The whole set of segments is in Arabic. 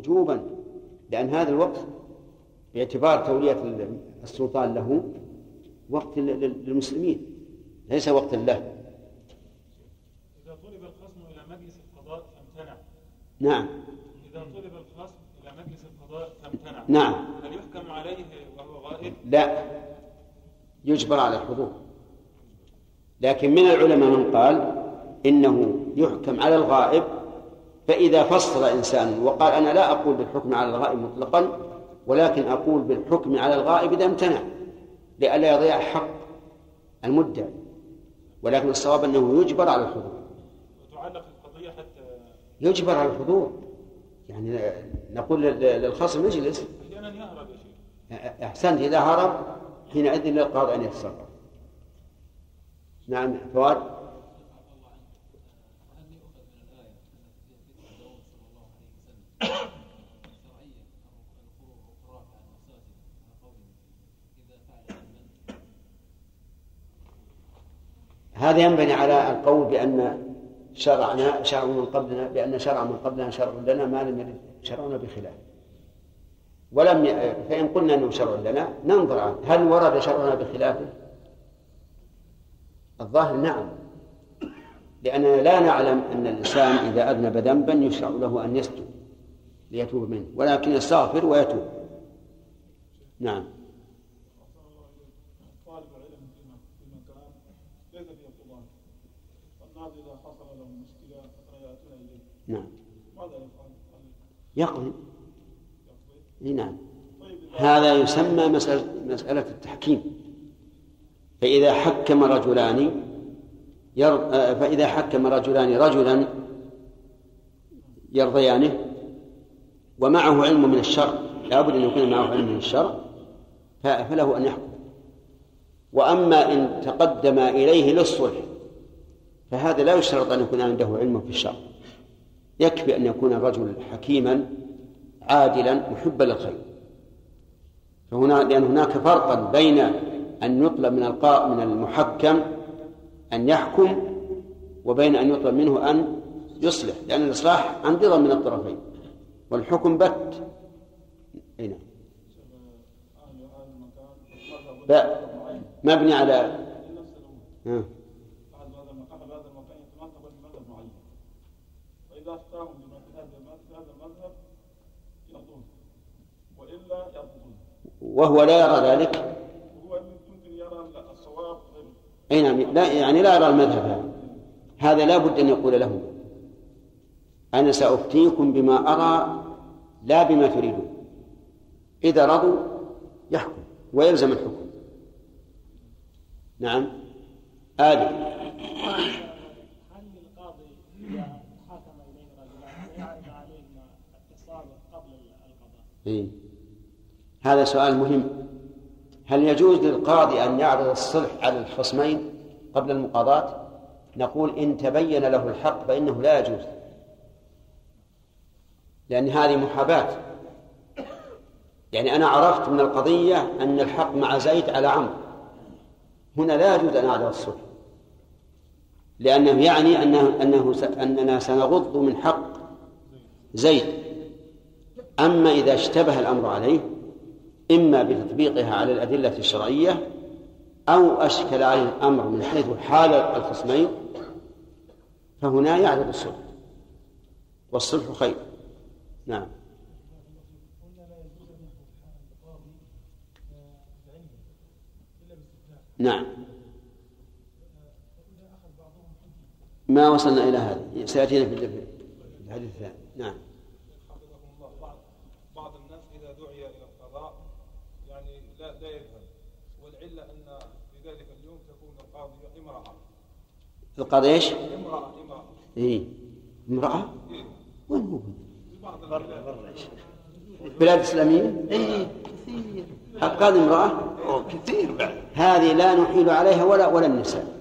وجوبا لأن هذا الوقت باعتبار تولية السلطان له وقت للمسلمين ليس وقتا له. إذا طلب الخصم إلى مجلس القضاء فامتنع. نعم. إذا طلب الخصم إلى مجلس القضاء فامتنع. نعم. هل يحكم عليه وهو غائب؟ لا. يجبر على الحضور. لكن من العلماء من قال إنه يحكم على الغائب فإذا فصل إنسان وقال أنا لا أقول بالحكم على الغائب مطلقا ولكن أقول بالحكم على الغائب إذا امتنع لئلا يضيع حق المدعي. ولكن الصواب أنه يجبر على الحضور. وتعلق القضية حتى يجبر على الحضور. يعني نقول للخصم اجلس أحيانا يهرب يا شيخ. أحسنت إذا هرب حينئذ للقاضي أن يتصرف. نعم فؤاد. هذا ينبني على القول بأن شرعنا شرع من قبلنا بأن شرع من قبلنا شرع لنا ما لم يرد شرعنا بخلاف. ولم ي... فإن قلنا أنه شرع لنا ننظر عنه هل ورد شرعنا بخلافه؟ الظاهر نعم. لأننا لا نعلم أن الإنسان إذا أذنب ذنبا يشرع له أن يسجد ليتوب منه ولكن يستغفر ويتوب. نعم طالب العلم في في مكان ليس فيه قضاة والناس إذا حصل لهم مشكلة يأتون إليه نعم. يقضي. نعم. طيب هذا يسمى مسألة, مسألة التحكيم. فإذا حكم رجلان ير... آه، فإذا حكم رجلان رجلا يرضيانه ومعه علم من الشرع. لابد أن يكون معه علم من الشرع فله أن يحكم. وأما إن تقدم إليه للصلح فهذا لا يشترط أن يكون عنده علم في الشرع. يكفي أن يكون الرجل حكيما عادلا محبا للخير. فهنا لأن هناك فرقا بين أن يطلب من القاء من المحكم أن يحكم وبين أن يطلب منه أن يصلح لأن الإصلاح عن رضا من الطرفين. والحكم بت. أي نعم. مبني على. نفس الأمور ها. أهل هذا المكان هذا المكان يتمثل بمذهب معين في هذا المذهب يرضون وإلا يرفضون وهو لا يرى ذلك. وهو يمكن يرى الصواب أي نعم لا يعني لا يرى المذهب هذا. هذا لا بد أن يقول لهم أنا سأفتيكم بما أرى لا بما تريدون. إذا رضوا يحكم ويلزم الحكم. نعم. آدم. هل القاضي إذا حكم إليه رجلان يعرض عليهما التصالح قبل القضاء؟ إيه. هذا سؤال مهم. هل يجوز للقاضي أن يعرض الصلح على الخصمين قبل المقاضاة؟ نقول إن تبين له الحق فإنه لا يجوز. لأن هذه محاباة. يعني أنا عرفت من القضية أن الحق مع زيد على عمرو. هنا لا يجوز أن أعرض الصلح. لأنه يعني أنه, أنه أننا سنغض من حق زيد. أما إذا اشتبه الأمر عليه إما بتطبيقها على الأدلة الشرعية أو أشكل عليه الأمر من حيث حال الخصمين فهنا يعرض الصلح. والصلح خير. نعم. نعم. ما وصلنا إلى هذا. سيأتينا في الحديث الثاني. نعم حفظكم الله بعض بعض الناس اذا دعي إلى القضاء يعني لا لا يذهب والعله ان في ذلك اليوم تكون القاضي امراه القاضي إيش؟ امرأة. امراه إيه. امرأة؟ إيه. وين هو؟ بلاد إسلامية؟ اي كثير. القاضي امرأة؟ كثير بعد. هذه لا نحيل عليها ولا ولا النساء.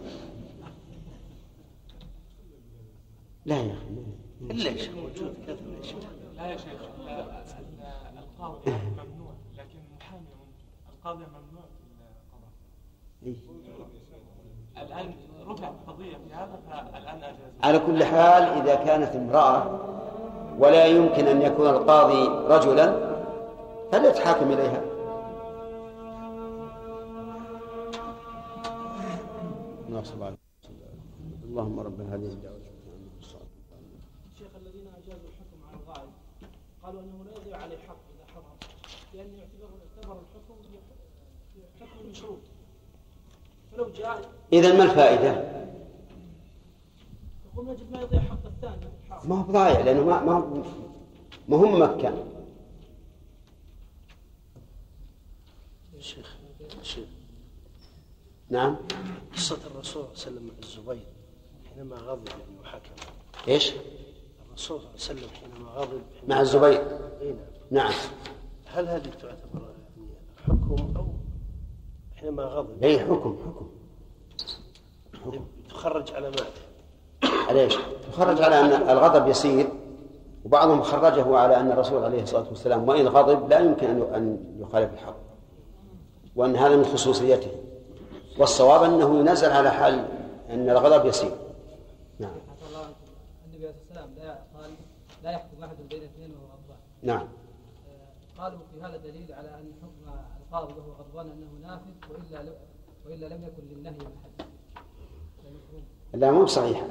لا يا أخي موجود كثر إيش. لا يا شيخ لا، ال- القاضي ممنوع لكن المحامي ممكن القاضي ممنوع في القضاء. إيه. الآن رفعت قضية في هذا فالآن أجاز على كل حال إذا كانت امرأة ولا يمكن أن يكون القاضي رجلا فليتحاكم إليها. اللهم رب هذه الدعوة. الشيخ الذين أجازوا الحكم على الغائب قالوا أنه لا يضيع عليه حق حضر لأنه يعتبر يعتبر الحكم حكم من شروط فلو جاء إذا ما الفائدة؟ ما يضيع حق الثاني. ما هو ضايع لأنه ما ما هو ما هم مكة شيخ شيخ. نعم؟ قصة الرسول صلى الله عليه وسلم مع الزبير حينما غضب يعني وحكم. إيش؟ الرسول صلى الله عليه وسلم حينما غضب مع الزبير. اي نعم. نعم. هل هذه تعتبر يعني حكم أو حينما غضب؟ اي حكم حكم. تخرج علامات على إيش؟ يخرج على أن الغضب يسير وبعضهم خرجه على أن الرسول عليه الصلاة والسلام وإن غضب لا يمكن أن أن يخالف الحق وأن هذا من خصوصيته والصواب أنه ينزل على حال أن الغضب يسير نعم. النبي عليه الصلاه والسلام لا قال لا يحكم احد بين اثنين وهو غضبان نعم قالوا في هذا دليل على أن حكم القاضي وهو غضبان أنه نافذ وإلا لو وإلا لم يكن للنهي محل لا مو صحيح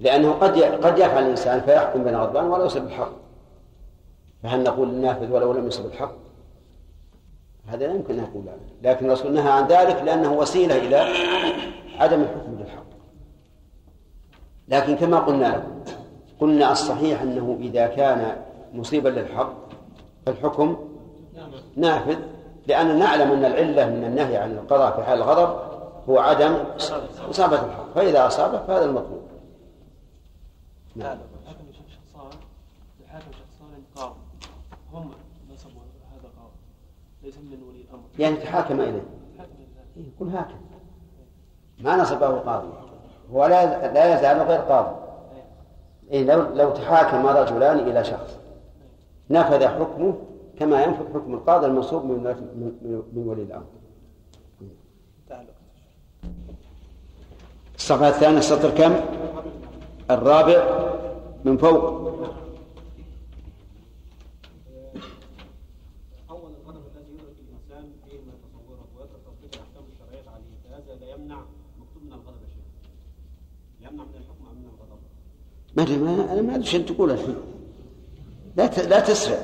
لأنه قد قد يفعل الإنسان فيحكم بين غضبان ولو يصب الحق. فهل نقول النافذ ولو لم يصب الحق؟ هذا لا يمكن أن نقول عنه لكن الرسول نهى عن ذلك لأنه وسيلة إلى عدم الحكم بالحق. لكن كما قلنا قلنا الصحيح أنه إذا كان مصيبا للحق فالحكم نافذ لأن نعلم أن العلة من النهي عن القضاء في حال الغضب هو عدم إصابة الحق. فإذا أصابه فهذا المطلوب. شخصان الحاكم شخصان قاضي هم نصبوا هذا قاضي ليس من ولي الأمر. يعني تحاكم حكم لله إيه، يقول هكذا ما نصبه قاضي. هو لا لا يزال غير قاضي. إيه. لو لو تحاكم رجلان إلى شخص. نفذ حكمه كما ينفذ حكم القاضي المنصوب من من, من ولي الأمر. الصفحة الثانية السطر كم؟ الرابع من فوق. أول الغضب الذي يدرك الإنسان فيه ما يتصوره ويترك تطبيق الأحكام الشرعية عليه فهذا لا يمنع مكتوب من الغضب يا شيخ. يمنع من الحكم أم من الغضب؟ ما أنا ما أدري شو تقول الحين. لا لا تسرع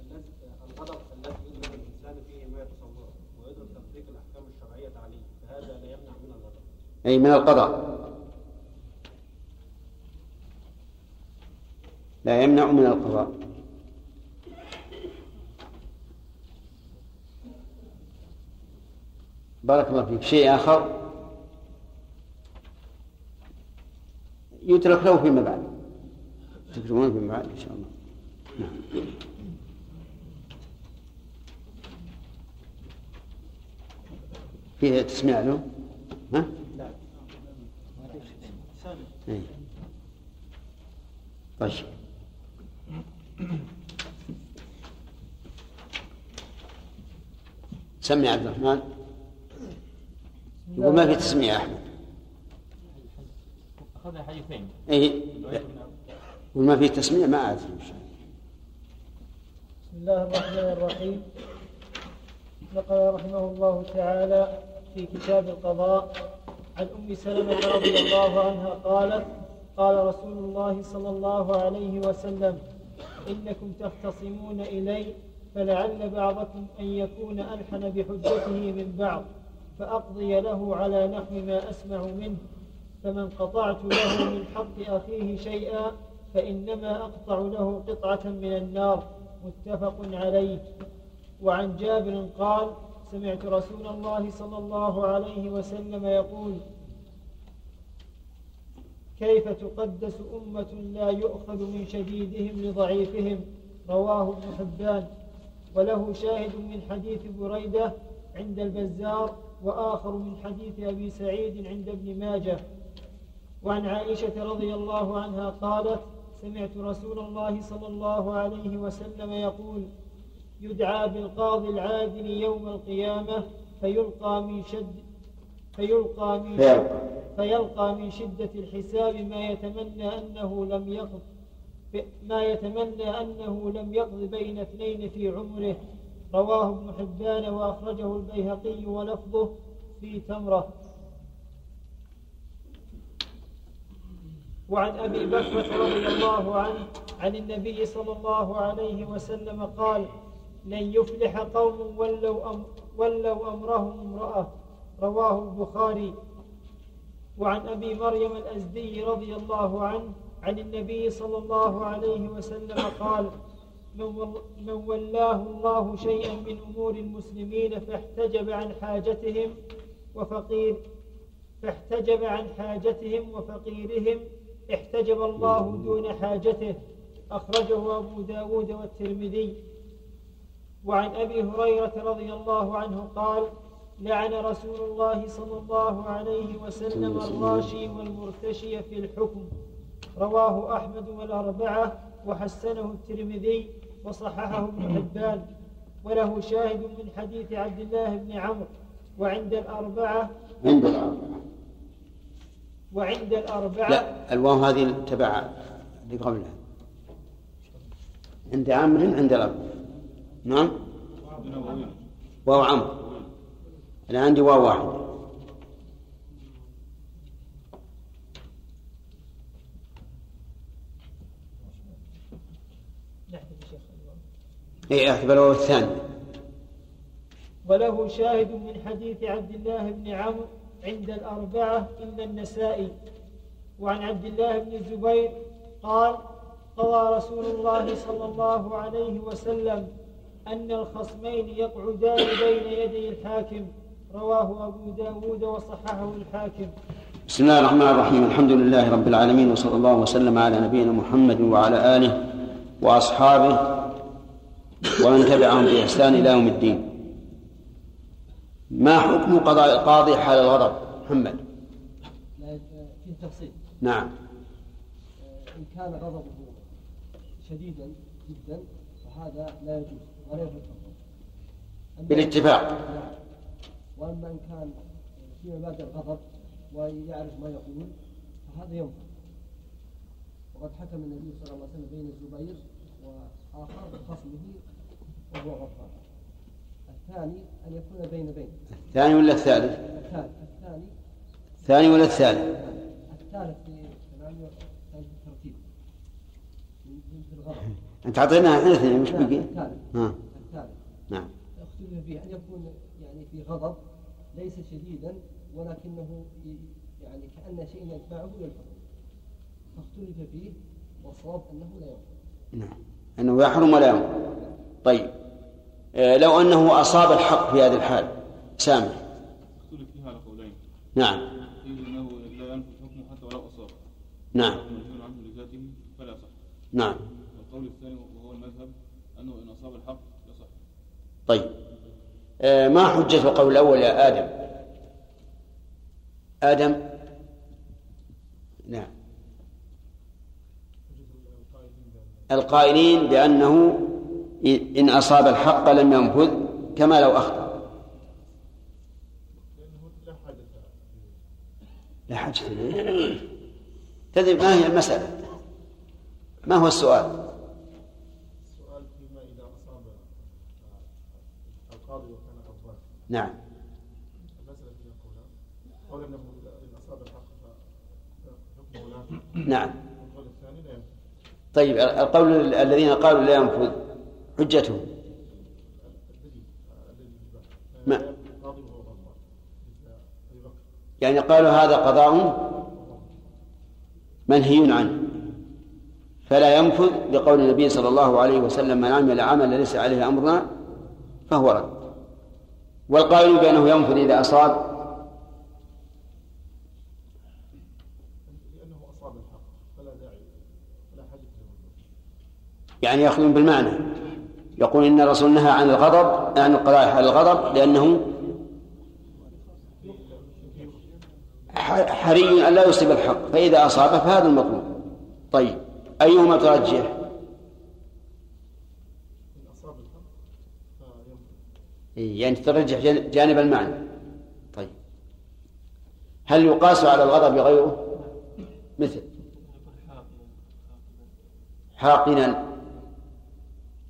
الذي الغضب الذي يدرك الإنسان فيه ما يتصوره ويدرك تطبيق الأحكام الشرعية عليه فهذا لا يمنع من الغضب أي من القضاء. لا يمنع من القضاء. بارك الله فيك. شيء آخر؟ يترك له فيما بعد. تكتبون فيما بعد إن شاء الله. نعم. فيه تسميع له؟ ها؟ إيه. طيب. سمي عبد الرحمن؟ يقول ما في تسمية يا أحمد. اخذنا حديثين. إيه. يقول ما في تسمية ما أعرف بسم الله الرحمن الرحيم. نقل رحمه الله تعالى في كتاب القضاء عن أم سلمة رضي الله عنها قالت قال رسول الله صلى الله عليه وسلم إنكم تختصمون إلي فلعل بعضكم أن يكون ألحن بحجته من بعض فأقضي له على نحو ما أسمع منه فمن قطعت له من حق أخيه شيئا فإنما أقطع له قطعة من النار متفق عليه. وعن جابر قال سمعت رسول الله صلى الله عليه وسلم يقول كيف تقدس أمة لا يؤخذ من شديدهم لضعيفهم؟ رواه ابن حبان. وله شاهد من حديث بريدة عند البزار وآخر من حديث أبي سعيد عند ابن ماجه. وعن عائشة رضي الله عنها قالت سمعت رسول الله صلى الله عليه وسلم يقول يدعى بالقاضي العادل يوم القيامة فيلقى من شد فيلقى من شد فيلقى. فيلقى من شدة الحساب ما يتمنى أنه لم يقض ما يتمنى أنه لم يقض بين اثنين في عمره. رواه ابن حبان وأخرجه البيهقي ولفظه في تمرة. وعن أبي بكرة رضي الله عنه عن النبي صلى الله عليه وسلم قال لن يفلح قوم ولوا, أم ولوا أمرهم امرأة رواه البخاري. وعن أبي مريم الأزدي رضي الله عنه عن النبي صلى الله عليه وسلم قال من ولاه الله شيئا من أمور المسلمين فاحتجب عن حاجتهم وفقير فاحتجب عن حاجتهم وفقيرهم احتجب الله دون حاجته. أخرجه أبو داود والترمذي. وعن أبي هريرة رضي الله عنه قال لعن رسول الله صلى الله عليه وسلم الراشي والمرتشي في الحكم. رواه أحمد والأربعة وحسنه الترمذي وصححه ابن حبان. وله شاهد من حديث عبد الله بن عمرو. وعند الأربعة عند الأربعة. وعند الأربعة. لا الواو هذه تبع اللي قبلها. عند عمرو عند الأربعة. نعم؟ واو عمرو. أنا عندي واو واحد. اي احسب الواو الثاني. وله شاهد من حديث عبد الله بن عمرو عند الأربعة إلا النسائي. وعن عبد الله بن الزبير قال قضى رسول الله صلى الله عليه وسلم أن الخصمين يقعدان بين يدي الحاكم رواه أبو داود وصححه الحاكم. بسم الله الرحمن الرحيم. الحمد لله رب العالمين وصلى الله وسلم على نبينا محمد وعلى آله وأصحابه ومن تبعهم بإحسان إلى يوم الدين. ما حكم قضاء القاضي حال الغضب؟ محمد. في تفصيل نعم. إن كان غضبه شديدا جدا فهذا لا يجوز. بالاتفاق. وأما إن كان في مبادئ الغضب ويعرف ما يقول فهذا ينفع وقد حكم النبي صلى الله عليه وسلم بين الزبير وآخر خصمه وهو غفار الثاني أن يكون بين بين. الثاني ولا الثالث؟ الثالث. الثاني. الثاني ولا الثالث؟ الثالث في الترتيب. في الغضب. أنت أعطينا إحنا اثنين مش بقي؟ الثالث نعم. اختلف فيه أن يكون يعني في غضب ليس شديدا ولكنه يعني كأن شيء يدفعه الحكم فاختلف فيه والصواب أنه لا ينفع. نعم. أنه يحرم ولا يحرم طيب. آه، لو أنه أصاب الحق في هذه الحال سامح. اختلف فيها على قولين. نعم. قيل أنه لا ينفي الحكم حتى ولو أصاب. نعم. منهي عنه لذاته فلا نعم والقول الثاني وهو المذهب انه ان اصاب الحق يصح طيب. آه، ما حجة القول الأول يا آدم؟ آدم؟ نعم. القائلين بأنه إن أصاب الحق لم ينفذ كما لو أخطأ. لا حاجة تدري ما هي المسألة؟ ما هو السؤال فيما إذا أصاب القاضي وكان غضبان نعم المسألة فيها قولان قول أنه إن أصاب الحق فحكمه نعم. ينفع طيب القول الذين قالوا لا ينفذ حجتهم. ما- يعني قالوا هذا قضاء منهي عنه. فلا ينفذ لقول النبي صلى الله عليه وسلم من عمل عملا ليس عليه أمرنا فهو رد. والقائل بأنه ينفذ لأنه أصاب. يعني يأخذون بالمعنى. يقول إن الرسول نهى عن الغضب عن القضاء حال الغضب لأنه ح- حري أن لا يصيب الحق فإذا اصاب فهذا المطلوب. طيب أيهما ترجح إن أصاب الحق فينفع إيه، يعني ترجح جان- جانب المعنى. طيب. هل يقاس على الغضب غيره مثل. حاقنا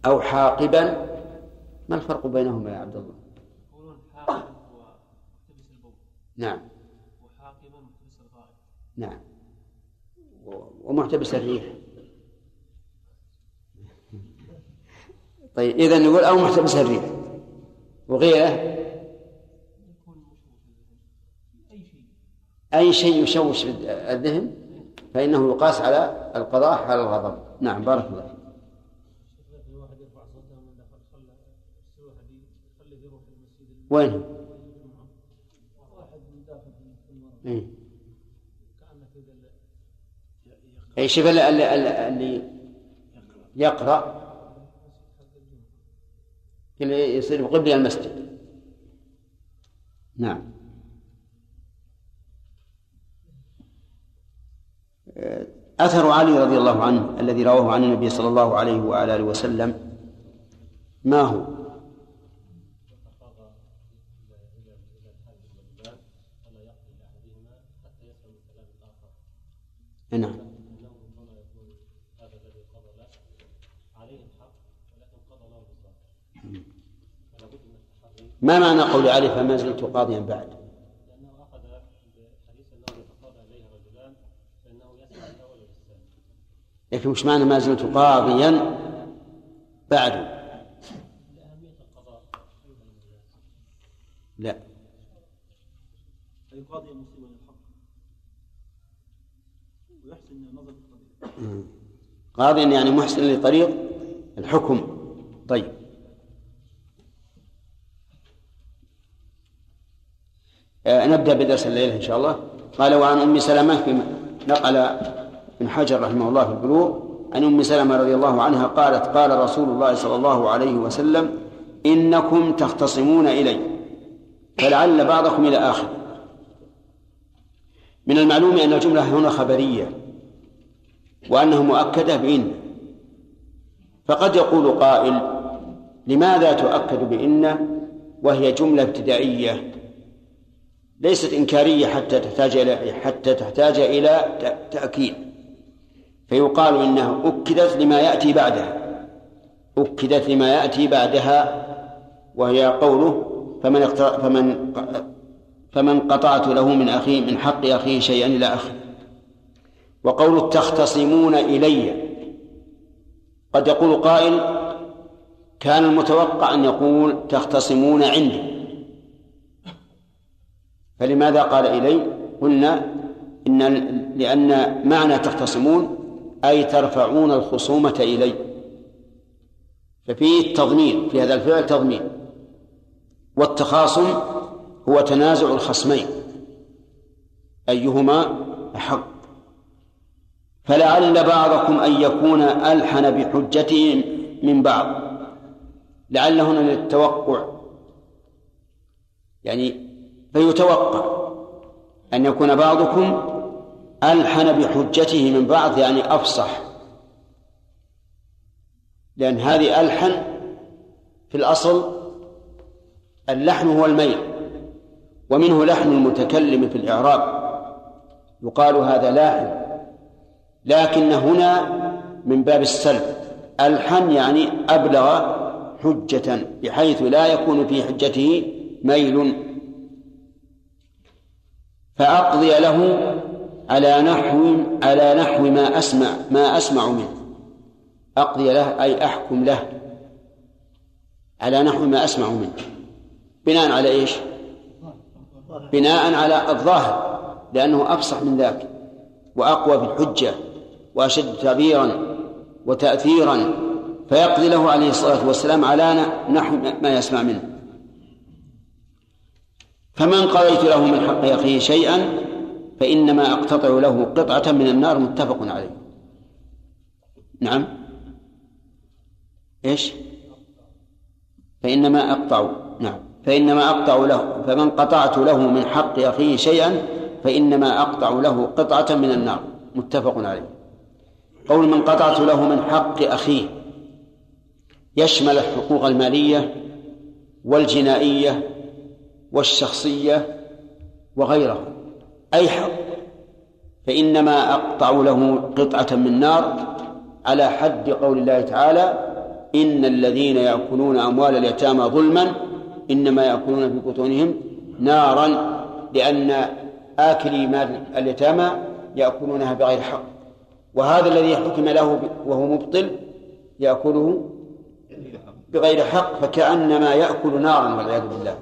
أو حاقبا. ما الفرق بينهما يا عبد الله؟ نعم. وحاقبا محتبس الغائب نعم. ومحتبس الريح. طيب إذا نقول أو محتبس الريح. وغيره؟ أي شيء يشوش الذهن فإنه يقاس على القضاء على الغضب. نعم بارك الله فيك. يرفع صوته من داخل خلى سوى يصير بقبل المسجد. نعم. أثر علي رضي الله عنه الذي رواه عن النبي صلى الله عليه وعلى آله وسلم ما هو؟ نعم. ما معنى قول علي فما زلت قاضيا بعد؟ لكن مش معنى ما زلت قاضيا بعد؟ لا. أي قاضي مسلما للحق ويحسن النظر في قاضيا يعني محسن لطريق الحكم. طيب آه، نبدأ بدرس الليلة إن شاء الله. قال وعن أم سلمة نقل ابن حجر رحمه الله في البلوغ عن أم سلمة رضي الله عنها قالت قال رسول الله صلى الله عليه وسلم إنكم تختصمون إلي فلعل بعضكم إلى آخر. من المعلوم أن الجملة هنا خبرية وأنه مؤكدة بإن. فقد يقول قائل لماذا تؤكد بإن؟ وهي جملة ابتدائية. ليست إنكارية حتى تحتاج إلى حتى تحتاج إلى تأكيد. فيقال إنها أكدت لما يأتي بعدها. أكدت لما يأتي بعدها وهي قوله فمن فمن فمن قطعت له من أخيه من حق أخيه شيئا إلى آخره. وقول تختصمون إلي قد يقول قائل كان المتوقع أن يقول تختصمون عندي. فلماذا قال إلي؟ قلنا إن لأن معنى تختصمون أي ترفعون الخصومة إلي. ففيه تضمين في هذا الفعل تضمين. والتخاصم هو تنازع الخصمين. أيهما؟ أحق. فلعل بعضكم أن يكون ألحن بحجته من بعض. لعل هنا للتوقع. يعني فيتوقع أن يكون بعضكم ألحن بحجته من بعض يعني أفصح. لأن هذه ألحن في الأصل اللحن هو الميل ومنه لحن المتكلم في الإعراب. يقال هذا لاحن لكن هنا من باب السلب. ألحن يعني أبلغ حجة بحيث لا يكون في حجته ميل. فأقضي له على نحو على نحو ما أسمع ما أسمع منه. أقضي له أي أحكم له على نحو ما أسمع منه. بناء على إيش؟ بناء على الظاهر لأنه أفصح من ذاك وأقوى في الحجة وأشد تعبيرا وتأثيرا. فيقضي له عليه الصلاة والسلام على نحو ما يسمع منه. فمن قضيت له من حق أخيه شيئا فإنما أقتطع له قطعة من النار متفق عليه. نعم. إيش؟ فإنما أقطع نعم. فإنما أقطع له فمن قطعت له من حق أخيه شيئا فإنما أقطع له قطعة من النار متفق عليه. قول من قطعت له من حق أخيه يشمل الحقوق المالية والجنائية والشخصية وغيره. أي حق. فإنما أقطعوا له قطعة من نار على حد قول الله تعالى إن الذين يأكلون أموال اليتامى ظلما إنما يأكلون في بطونهم نارا لأن آكلي مال اليتامى يأكلونها بغير حق. وهذا الذي حكم له وهو مبطل يأكله بغير حق فكأنما يأكل نارا والعياذ بالله.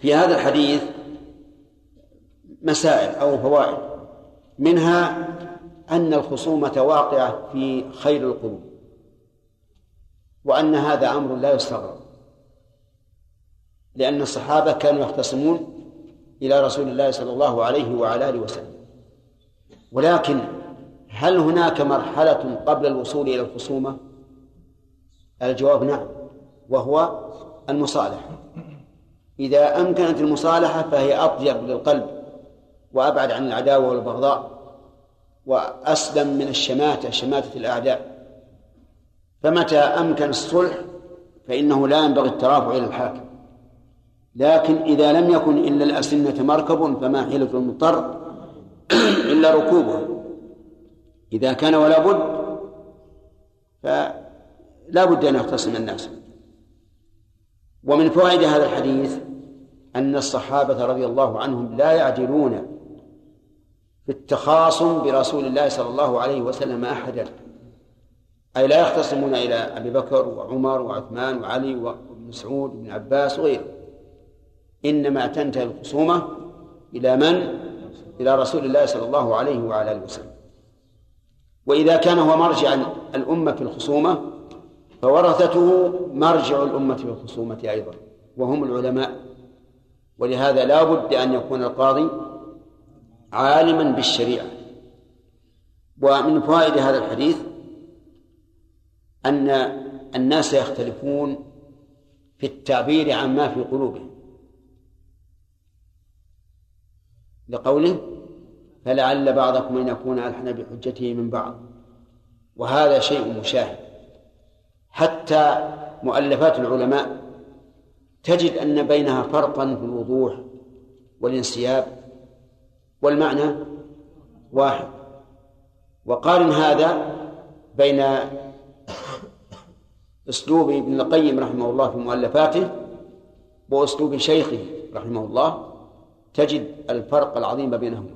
في هذا الحديث مسائل أو فوائد. منها أن الخصومة واقعة في خير القلوب وأن هذا أمر لا يستغرب لأن الصحابة كانوا يختصمون إلى رسول الله صلى الله عليه وعلى آله وسلم. ولكن هل هناك مرحلة قبل الوصول إلى الخصومة؟ الجواب نعم وهو المصالحة. إذا أمكنت المصالحة فهي أطيب للقلب وأبعد عن العداوة والبغضاء وأسلم من الشماتة شماتة الأعداء. فمتى أمكن الصلح فإنه لا ينبغي الترافع إلى الحاكم. لكن إذا لم يكن إلا الأسنة مركب فما حيلة المضطر إلا ركوبه إذا كان ولا بد فلا بد أن يختصم الناس. ومن فوائد هذا الحديث أن الصحابة رضي الله عنهم لا يعدلون في التخاصم برسول الله صلى الله عليه وسلم أحدا. أي لا يختصمون إلى أبي بكر وعمر وعثمان وعلي وابن مسعود وابن عباس وغيره. إنما تنتهي الخصومة إلى من؟ إلى رسول الله صلى الله عليه وعلى آله وسلم. وإذا كان هو مرجع الأمة في الخصومة فورثته مرجع الأمة في الخصومة أيضا وهم العلماء. ولهذا لا بد أن يكون القاضي عالما بالشريعة. ومن فوائد هذا الحديث أن الناس يختلفون في التعبير عن ما في قلوبهم. لقوله فلعل بعضكم أن يكون ألحن بحجته من بعض. وهذا شيء مشاهد. حتى مؤلفات العلماء تجد أن بينها فرقا في الوضوح والانسياب والمعنى واحد. وقارن هذا بين أسلوب ابن القيم رحمه الله في مؤلفاته وأسلوب شيخه رحمه الله تجد الفرق العظيم بينهما.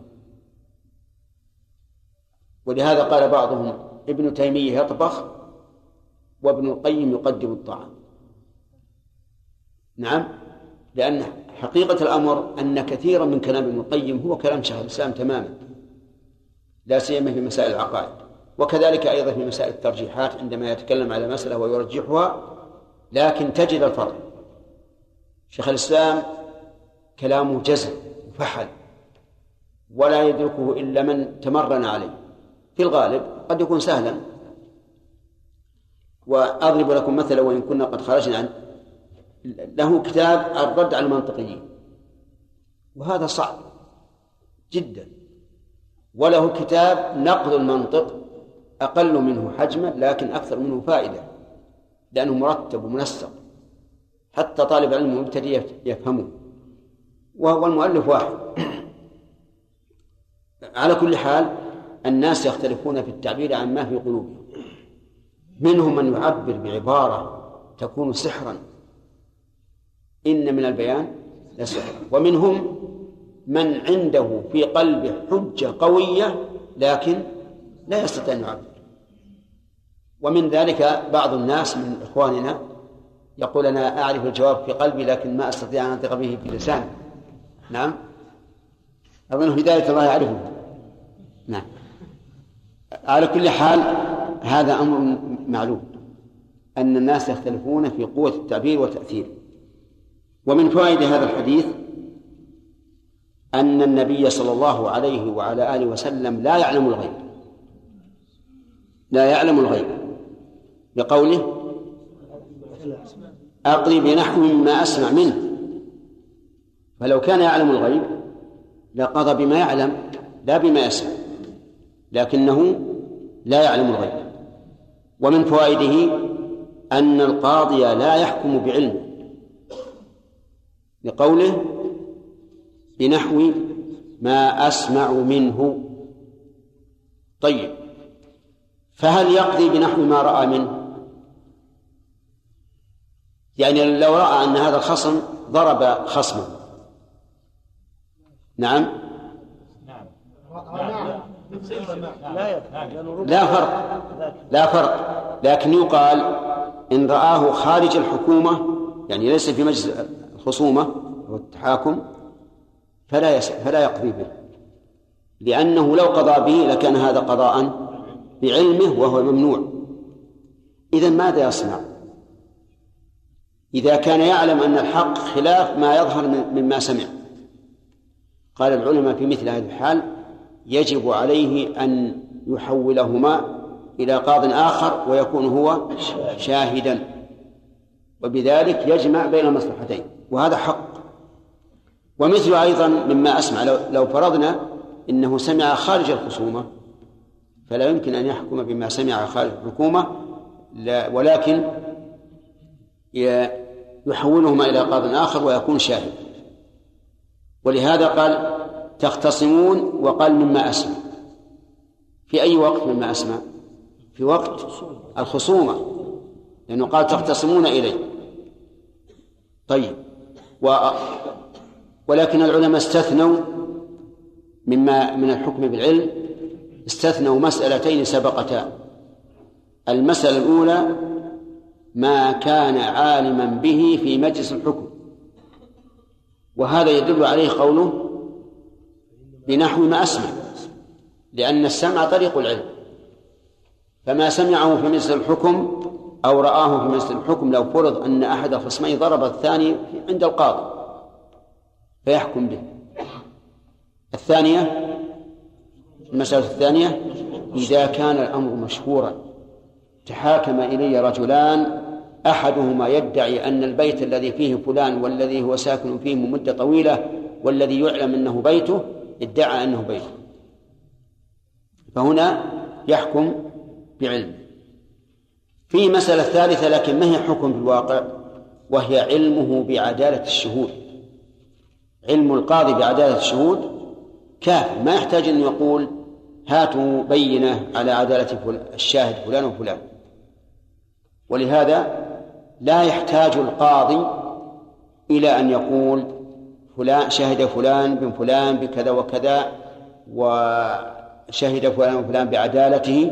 ولهذا قال بعضهم ابن تيمية يطبخ وابن القيم يقدم الطعام. نعم. لأن حقيقة الأمر أن كثيرا من كلام ابن القيم هو كلام شيخ الإسلام تماما. لا سيما في مسائل العقائد. وكذلك أيضا في مسائل الترجيحات عندما يتكلم على مسألة ويرجحها لكن تجد الفرق. شيخ الإسلام كلامه جزم وفحل ولا يدركه إلا من تمرن عليه. في الغالب قد يكون سهلا. وأضرب لكم مثلا وإن كنا قد خرجنا عن له كتاب الرد على المنطقيين. وهذا صعب جدا. وله كتاب نقد المنطق أقل منه حجما لكن أكثر منه فائدة لأنه مرتب ومنسق. حتى طالب علم مبتدئ يفهمه. وهو المؤلف واحد. على كل حال الناس يختلفون في التعبير عن ما في قلوبهم. منهم من يعبر بعبارة تكون سحرا. إن من البيان لسحرا ومنهم من عنده في قلبه حجة قوية لكن لا يستطيع أن يعبر. ومن ذلك بعض الناس من إخواننا يقول أنا أعرف الجواب في قلبي لكن ما أستطيع أن أنطق به في لساني. نعم. أظن هداية الله يعرفه نعم. على كل حال هذا أمر معلوم. أن الناس يختلفون في قوة التعبير وتأثيره ومن فوائد هذا الحديث أن النبي صلى الله عليه وعلى آله وسلم لا يعلم الغيب. لا يعلم الغيب. بقوله أقضي بنحو ما أسمع منه. فلو كان يعلم الغيب لقضى بما يعلم لا بما يسمع لكنه لا يعلم الغيب. ومن فوائده أن القاضي لا يحكم بعلمه. لقوله بنحو ما أسمع منه. طيب فهل يقضي بنحو ما رأى منه؟ يعني لو رأى أن هذا الخصم ضرب خصمه. نعم؟ لا فرق لا فرق. لكن يقال إن رآه خارج الحكومة يعني ليس في مجلس الخصومة والتحاكم فلا. فلا يقضي به لأنه لو قضى به لكان هذا قضاء بعلمه وهو ممنوع إذا ماذا يصنع؟ إذا كان يعلم أن الحق خلاف ما يظهر مما سمع قال العلماء في مثل هذه الحال يجب عليه أن يحولهما إلى قاض آخر ويكون هو شاهدا وبذلك يجمع بين المصلحتين وهذا حق. ومثل أيضا مما أسمع لو, لو فرضنا إنه سمع خارج الخصومة فلا يمكن أن يحكم بما سمع خارج الحكومة ولكن يحولهما إلى قاض آخر ويكون شاهد. ولهذا قال تختصمون وقال مما أسمع. في أي وقت مما أسمع؟ في وقت الخصومة لأنه قال تختصمون إلي. طيب. و ولكن العلماء استثنوا مما من الحكم بالعلم استثنوا مسألتين سبقتا. المسألة الأولى ما كان عالما به في مجلس الحكم. وهذا يدل عليه قوله بنحو ما أسمع لأن السمع طريق العلم. فما سمعه في مجلس الحكم أو رآه في مجلس الحكم لو فرض أن أحد الخصمين ضرب الثاني عند القاضي فيحكم به. الثانية المسألة الثانية إذا كان الأمر مشهورا تحاكم إلي رجلان أحدهما يدعي أن البيت الذي فيه فلان والذي هو ساكن فيه مدة طويلة والذي يعلم أنه بيته ادعى أنه بيته. فهنا يحكم بعلم. في مسألة ثالثة لكن ما هي حكم في الواقع؟ وهي علمه بعدالة الشهود. علم القاضي بعدالة الشهود؟ كاف. ما يحتاج أن يقول هاتوا بينة على عدالة الشاهد فلان وفلان. ولهذا لا يحتاج القاضي إلى أن يقول فلان شهد فلان بن فلان بكذا وكذا وشهد فلان وفلان بعدالته.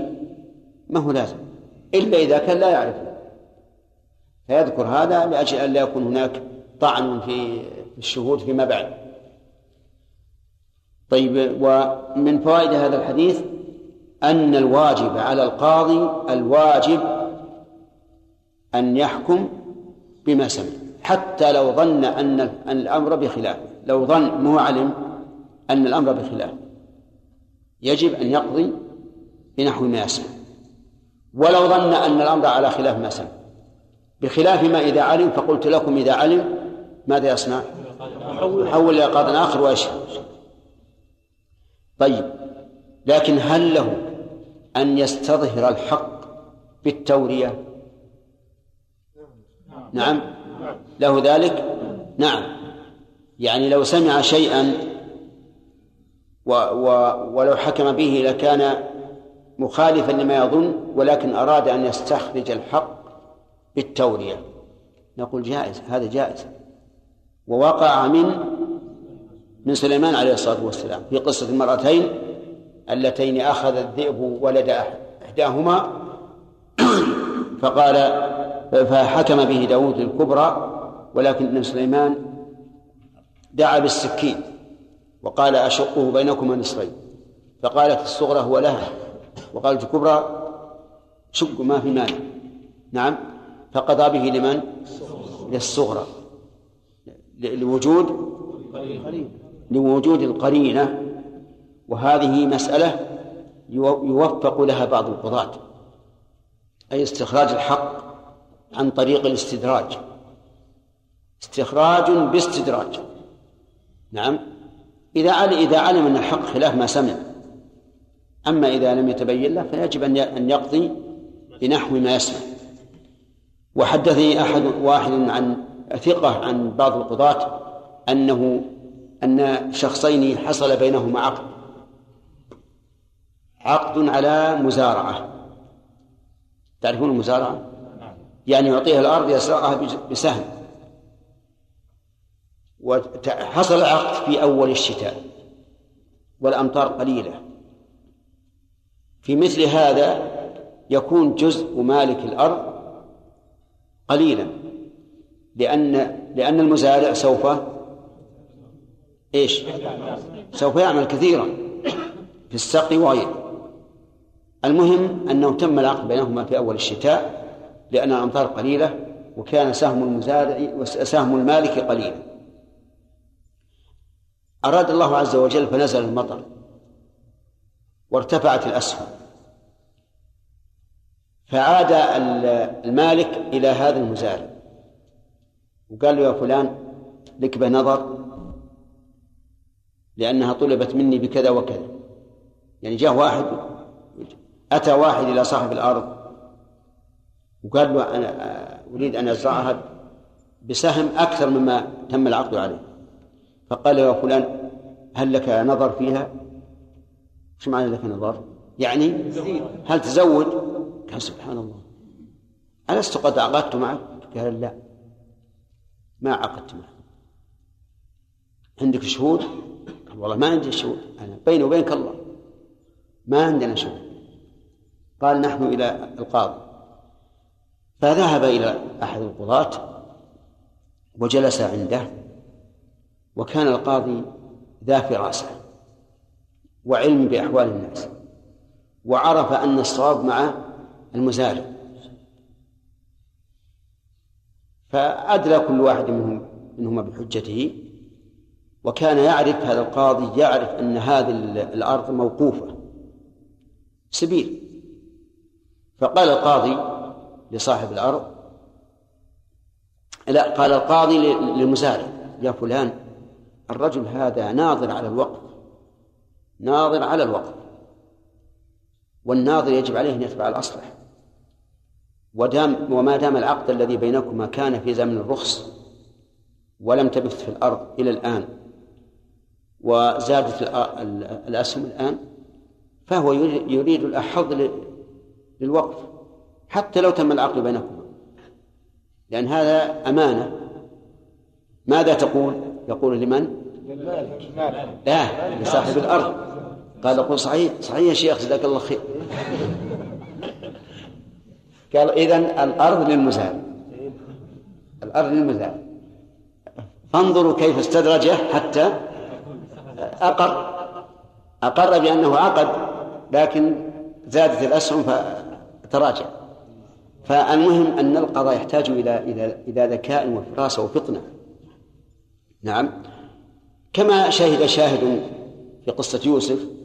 ما هو لازم؟ إلا إذا كان لا يعرفه فيذكر هذا لأجل أن لا يكون هناك طعن في الشهود فيما بعد. طيب ومن فوائد هذا الحديث أن الواجب على القاضي الواجب أن يحكم بما سمع. حتى لو ظن أن الأمر بخلاف. لو ظن مو علم أن الأمر بخلاف. يجب أن يقضي بنحو ما يسمع. ولو ظن أن الأمر على خلاف ما سمع. بخلاف ما إذا علم فقلت لكم إذا علم ماذا يصنع؟ يحول إلى قاض آخر ويشهد طيب لكن هل له أن يستظهر الحق بالتورية؟ نعم. له ذلك؟ نعم. يعني لو سمع شيئا و و ولو حكم به لكان مخالفا لما يظن ولكن أراد أن يستخرج الحق بالتورية نقول جائز هذا جائز. ووقع من من سليمان عليه الصلاة والسلام في قصة المرأتين اللتين أخذ الذئب ولد إحداهما فقال فحكم به داود الكبرى ولكن ابن سليمان دعا بالسكين وقال أشقه بينكما نصفين فقالت الصغرى هو لها. وقالت الكبرى شق ما في مانع نعم. فقضى به لمن؟ للصغرى. لوجود؟ لوجود القرينة. وهذه مسألة يوفق لها بعض القضاة. أي استخراج الحق عن طريق الاستدراج. استخراج باستدراج. نعم. إذا إذا علم أن الحق خلاف ما سمع. أما إذا لم يتبين له فيجب أن يقضي بنحو ما يسمع. وحدثني أحد واحد عن ثقة عن بعض القضاة أنه أن شخصين حصل بينهما عقد. عقد على مزارعة. تعرفون المزارعة؟ يعني يعطيها الأرض يزرعها بسهم. وحصل العقد في أول الشتاء. والأمطار قليلة. في مثل هذا يكون جزء مالك الأرض قليلا لأن لأن المزارع سوف إيش؟ سوف يعمل كثيرا في السقي وغيره المهم أنه تم العقد بينهما في أول الشتاء لأن الأمطار قليلة وكان سهم المزارع سهم المالك قليلا. أراد الله عز وجل فنزل المطر. وارتفعت الأسهم. فعاد المالك إلى هذا المزارع. وقال له يا فلان لك بنظر لأنها طلبت مني بكذا وكذا. يعني جاء واحد أتى واحد إلى صاحب الأرض. وقال له أنا أريد أن أزرعها بسهم أكثر مما تم العقد عليه. فقال له يا فلان هل لك نظر فيها؟ إيش معنى لك نظر؟ يعني هل تزود؟ قال سبحان الله ألست قد عقدت معك؟ قال لا ما عقدت معك عندك شهود؟ قال والله ما عندي شهود أنا بيني وبينك الله ما عندنا شهود قال نحن إلى القاضي فذهب إلى أحد القضاة وجلس عنده وكان القاضي ذا فراسة وعلم بأحوال الناس. وعرف أن الصواب مع المزارع. فأدلى كل واحد منهم منهما بحجته وكان يعرف هذا القاضي يعرف أن هذه الأرض موقوفة. سبيل. فقال القاضي لصاحب الأرض لا قال القاضي للمزارع يا فلان الرجل هذا ناظر على الوقف ناظر على الوقف والناظر يجب عليه أن يتبع الأصلح. ودام وما دام العقد الذي بينكما كان في زمن الرخص ولم تبث في الأرض إلى الآن وزادت الأسهم الآن فهو يريد الأحظ للوقف حتى لو تم العقد بينكما. لأن هذا أمانة. ماذا تقول؟ يقول لمن؟ لا لصاحب الأرض. قال قل صحيح صحيح يا شيخ جزاك الله خير. قال إذن الأرض للمزارع الأرض للمزارع فانظروا كيف استدرجه حتى أقر. أقر بأنه عقد لكن زادت الأسهم فتراجع. فالمهم أن القضاء يحتاج إلى إلى إلى ذكاء وفراسة وفطنة. نعم. كما شهد شاهد في قصة يوسف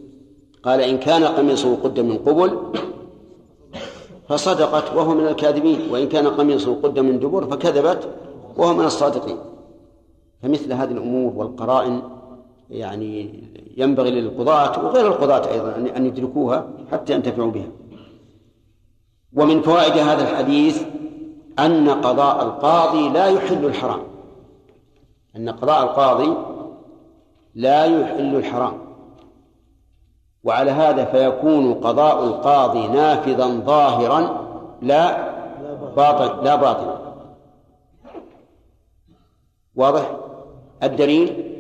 قال إن كان قميصه قد من قبل فصدقت وهو من الكاذبين وإن كان قميصه قد من دبر فكذبت وهو من الصادقين. فمثل هذه الأمور والقرائن يعني ينبغي للقضاة وغير القضاة أيضا أن يدركوها حتى ينتفعوا بها. ومن فوائد هذا الحديث أن قضاء القاضي لا يحل الحرام. أن قضاء القاضي لا يحل الحرام. وعلى هذا فيكون قضاء القاضي نافذا ظاهرا لا باطل لا باطلا واضح الدليل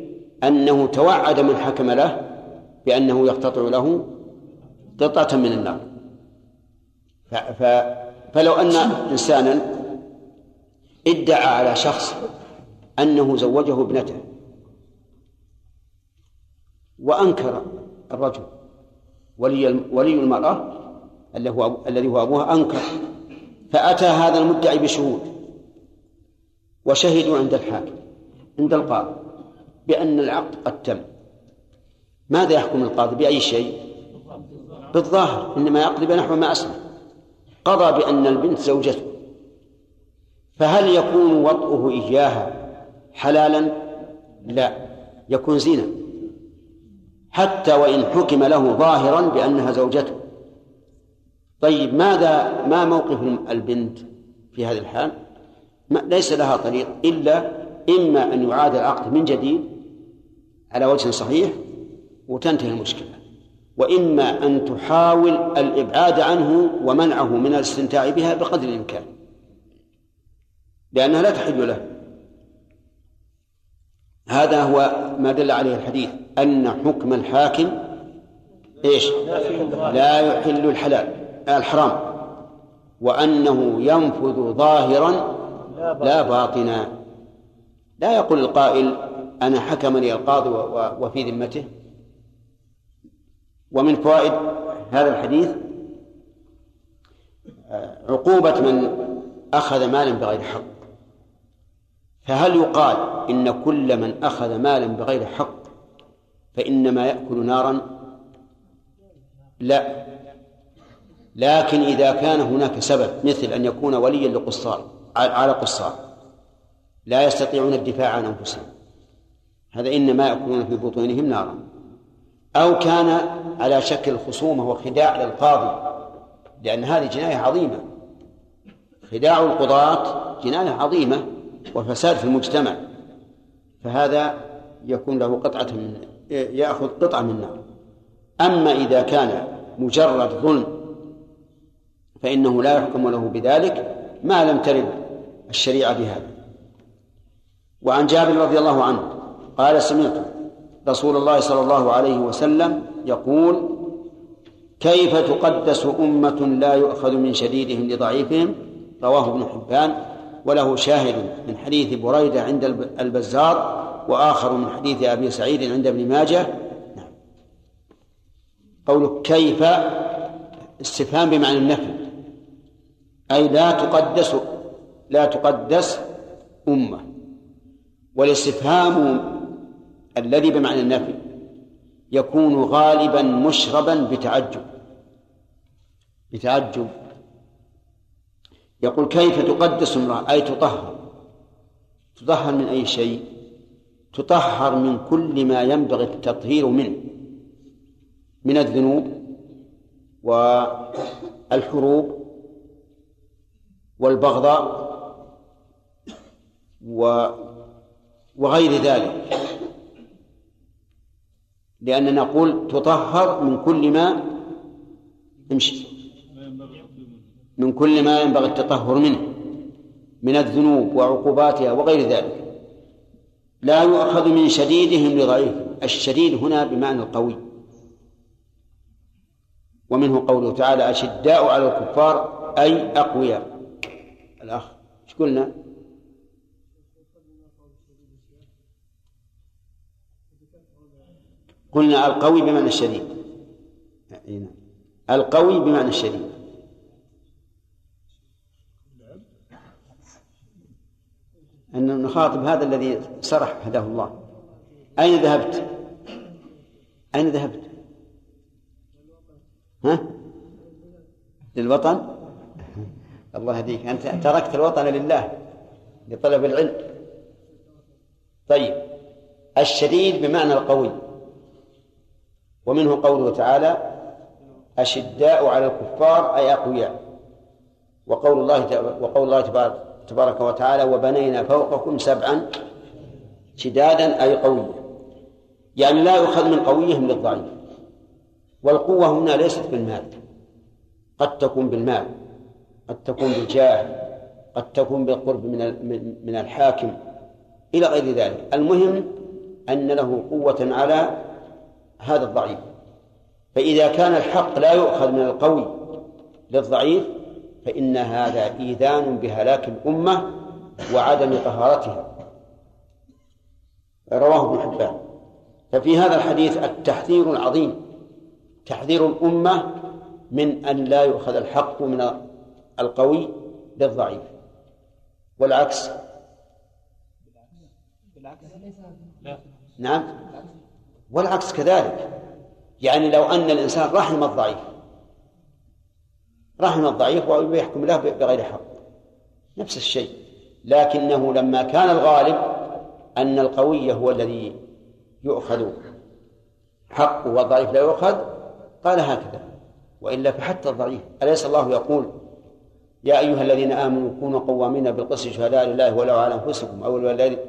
أنه توعد من حكم له بأنه يقتطع له قطعة من النار. فلو أن إنسانا ادعى على شخص أنه زوجه ابنته وأنكر الرجل ولي ولي المرأة الذي هو الذي هو أبوها أنكر فأتى هذا المدعي بشهود وشهدوا عند الحاكم عند القاضي بأن العقد قد تم. ماذا يحكم القاضي؟ بأي شيء؟ بالظاهر إنما يقضي بنحو ما أسلم. قضى بأن البنت زوجته. فهل يكون وطئه إياها حلالا؟ لا يكون زنا حتى وإن حكم له ظاهرا بأنها زوجته. طيب ماذا ما موقف البنت في هذه الحال؟ ليس لها طريق إلا إما أن يعاد العقد من جديد على وجه صحيح وتنتهي المشكلة وإما أن تحاول الإبعاد عنه ومنعه من الاستمتاع بها بقدر الإمكان لأنها لا تحل له. هذا هو ما دل عليه الحديث. أن حكم الحاكم إيش؟ لا يحل الحلال الحرام. وأنه ينفذ ظاهرا لا باطنا. لا يقول القائل أنا حكم لي القاضي وفي ذمته. ومن فوائد هذا الحديث عقوبة من أخذ مالا بغير حق. فهل يقال إن كل من أخذ مالا بغير حق فإنما يأكل نارا. لا. لكن إذا كان هناك سبب مثل أن يكون وليا لقصار على قصار لا يستطيعون الدفاع عن أنفسهم. هذا إنما يأكلون في بطونهم نارا. أو كان على شكل الخصومة وخداع للقاضي لأن هذه جناية عظيمة. خداع القضاة جناية عظيمة وفساد في المجتمع. فهذا يكون له قطعة من يأخذ قطعة من النار. أما إذا كان مجرد ظلم فإنه لا يحكم له بذلك ما لم ترد الشريعة بهذا. وعن جابر رضي الله عنه قال سمعت رسول الله صلى الله عليه وسلم يقول كيف تقدس أمة لا يؤخذ من شديدهم لضعيفهم؟ رواه ابن حبان. وله شاهد من حديث بريدة عند البزار وآخر من حديث أبي سعيد عند ابن ماجه. نعم. قوله كيف استفهام بمعنى النفي. أي لا تقدس لا تقدس أمة. والاستفهام الذي بمعنى النفي يكون غالبا مشربا بتعجب. بتعجب. يقول كيف تقدس امرأة؟ أي تطهر. تطهر من أي شيء؟ تطهر من كل ما ينبغي التطهير منه من الذنوب والحروب والبغضاء وغير ذلك. لأننا نقول تطهر من كل ما امشي من كل ما ينبغي التطهر منه من الذنوب وعقوباتها وغير ذلك. لا يؤخذ من شديدهم لضعيف. الشديد هنا بمعنى القوي. ومنه قوله تعالى أشداء على الكفار أي أقوياء. الأخ إيش قلنا؟ قلنا القوي بمعنى الشديد. نعم. القوي بمعنى الشديد. أن نخاطب هذا الذي سرح هداه الله أين ذهبت؟ أين ذهبت؟ ها؟ للوطن؟ الله يهديك أنت تركت الوطن لله لطلب العلم طيب الشديد بمعنى القوي ومنه قوله تعالى أشداء على الكفار أي أقوياء وقول الله وقول الله تبارك وتعالى وبنينا فوقكم سبعا شدادا أي قويا. يعني لا يؤخذ من قويهم للضعيف. والقوة هنا ليست بالمال. قد تكون بالمال قد تكون بالجاه قد تكون بالقرب من من الحاكم إلى غير ذلك. المهم أن له قوة على هذا الضعيف. فإذا كان الحق لا يؤخذ من القوي للضعيف فإن هذا إيذان بهلاك الأمة وعدم طهارتها. رواه ابن حبان. ففي هذا الحديث التحذير العظيم. تحذير الأمة من أن لا يؤخذ الحق من القوي للضعيف. والعكس. نعم. والعكس كذلك. يعني لو أن الإنسان رحم الضعيف. رحم الضعيف ويحكم له بغير حق. نفس الشيء. لكنه لما كان الغالب أن القوي هو الذي يؤخذ حقه والضعيف لا يؤخذ قال هكذا. وإلا فحتى الضعيف. أليس الله يقول يا أيها الذين آمنوا كونوا قوامين بالقسط شهداء لله ولو على أنفسكم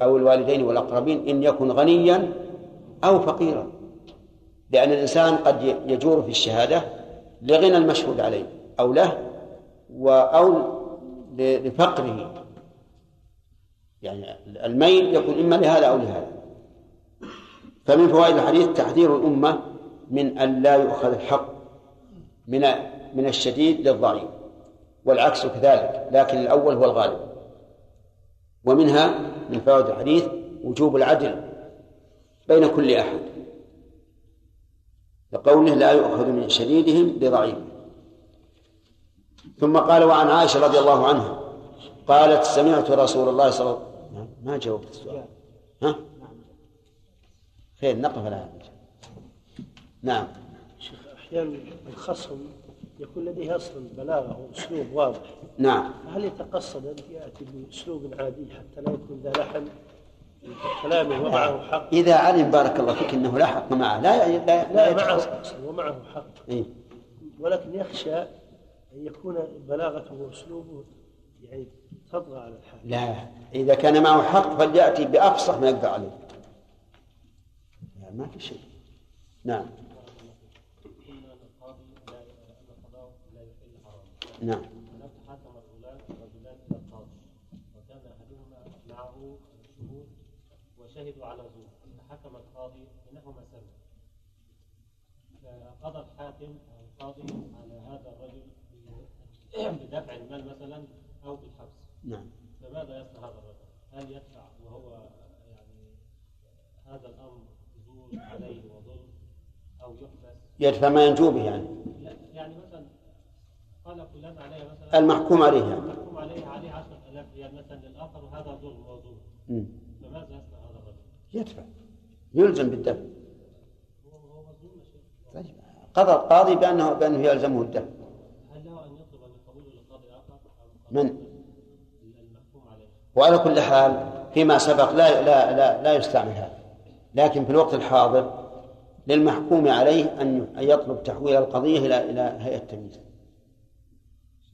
أو الوالدين والأقربين إن يكن غنيا أو فقيرا. لأن الإنسان قد يجور في الشهادة لغنى المشهود عليه. أو له أو لفقره. يعني الميل يكون إما لهذا أو لهذا. فمن فوائد الحديث تحذير الأمة من أن لا يؤخذ الحق من من الشديد للضعيف والعكس كذلك لكن الأول هو الغالب. ومنها من فوائد الحديث وجوب العدل بين كل أحد لقوله لا يؤخذ من شديدهم لضعيف. ثم قال وعن عائشة رضي الله عنها قالت سمعت رسول الله صلى الله عليه وسلم. ما جاوبت السؤال. ها؟ خير نقف على هذا نعم. شيخ أحيانا الخصم يكون لديه أصلا بلاغة واسلوب واضح. نعم. هل يتقصد أن يأتي بأسلوب عادي حتى لا يكون ذا لحن؟ كلامه ومعه حق. إذا علم بارك الله فيك أنه لا حق معه. لا لا لا, لا. معه ومعه حق. إيه؟ ولكن يخشى أن يكون بلاغته وأسلوبه يعني تطغى على الحال. لا إذا كان معه حق فليأتي بأفصح ما يقدر عليه. يعني ما في شيء. نعم. نعم. وشهدوا على زور. فحكم القاضي إنهما سلم. فقضى الحاكم القاضي على هذا الرجل بدفع المال مثلا أو بالحبس. نعم. فماذا يصنع هذا الرجل؟ هل يدفع وهو يعني هذا الأمر زور عليه وظلم أو يحبس؟ يدفع ما ينجو به يعني. يعني مثلا قال فلان عليه مثلا المحكوم عليه يعني. المحكوم عليه عليه 10000 ريال مثلا للآخر وهذا ظلم. مم. فماذا يصنع هذا الرجل؟ يدفع. يلزم بالدفع. طيب. قضى القاضي بأنه بأنه يلزمه الدفع هل له ان يطلب ان يقوله لقاضي اخر أم من؟ وعلى كل حال فيما سبق لا لا لا, لا يستعمل هذا. لكن في الوقت الحاضر للمحكوم عليه أن يطلب تحويل القضية إلى إلى هيئة التمييز.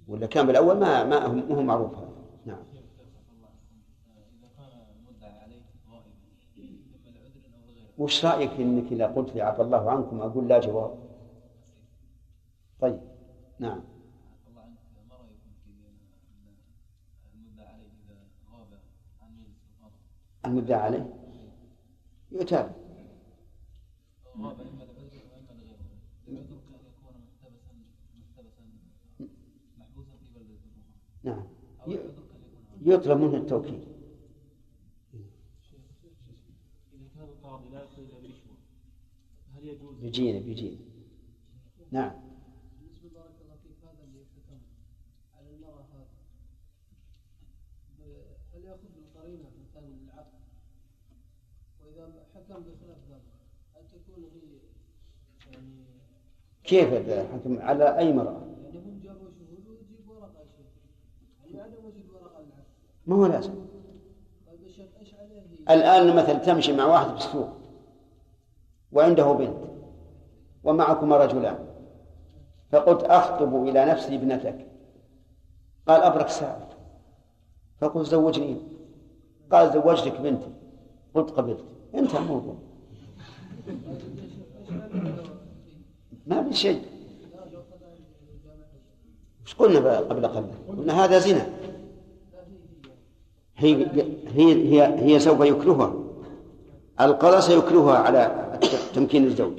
ولا كان بالأول ما ما هو معروف هذا. نعم. وش رأيك إنك إذا قلت لي عفى الله عنكم أقول لا جواب؟ طيب. نعم الله عنك ما رايكم في المدعى عليه اذا غاب عن مجلس القضاء المدعى عليه يتابع غاب اما لعذر واما لغيره العذر كان يكون محتبسا محتبسا محبوسا في بلده أخرى نعم. يطلب منه التوكيد إذا كان القاضي لا يقبل برشوه هل يجوز بيجينا بيجينا نعم بالنسبة بارك الله فيك هذا اللي حكم على المرأة هذا ب- هل يأخذ بالقرينة مثلا العقد وإذا حكم بخلاف ذلك. هل تكون هي يعني كيف الحكم على أي مرأة؟ يعني هم جابوا شهود ويجيب ورقة يعني عدم وجود ورقة ما هو لازم. طيب؟ الآن مثلا تمشي مع واحد في السوق وعنده بنت. ومعكما رجلان. فقلت أخطب إلى نفسي ابنتك. قال أبرك ساعة فقلت زوجني. قال زوجتك بنتي. قلت قبلت. انتهى الموضوع. ما في شيء. إيش قلنا قبل قليل؟ قلنا هذا زنا. هي هي هي هي سوف يكرهها. القضاء سيكرهها على تمكين الزوج.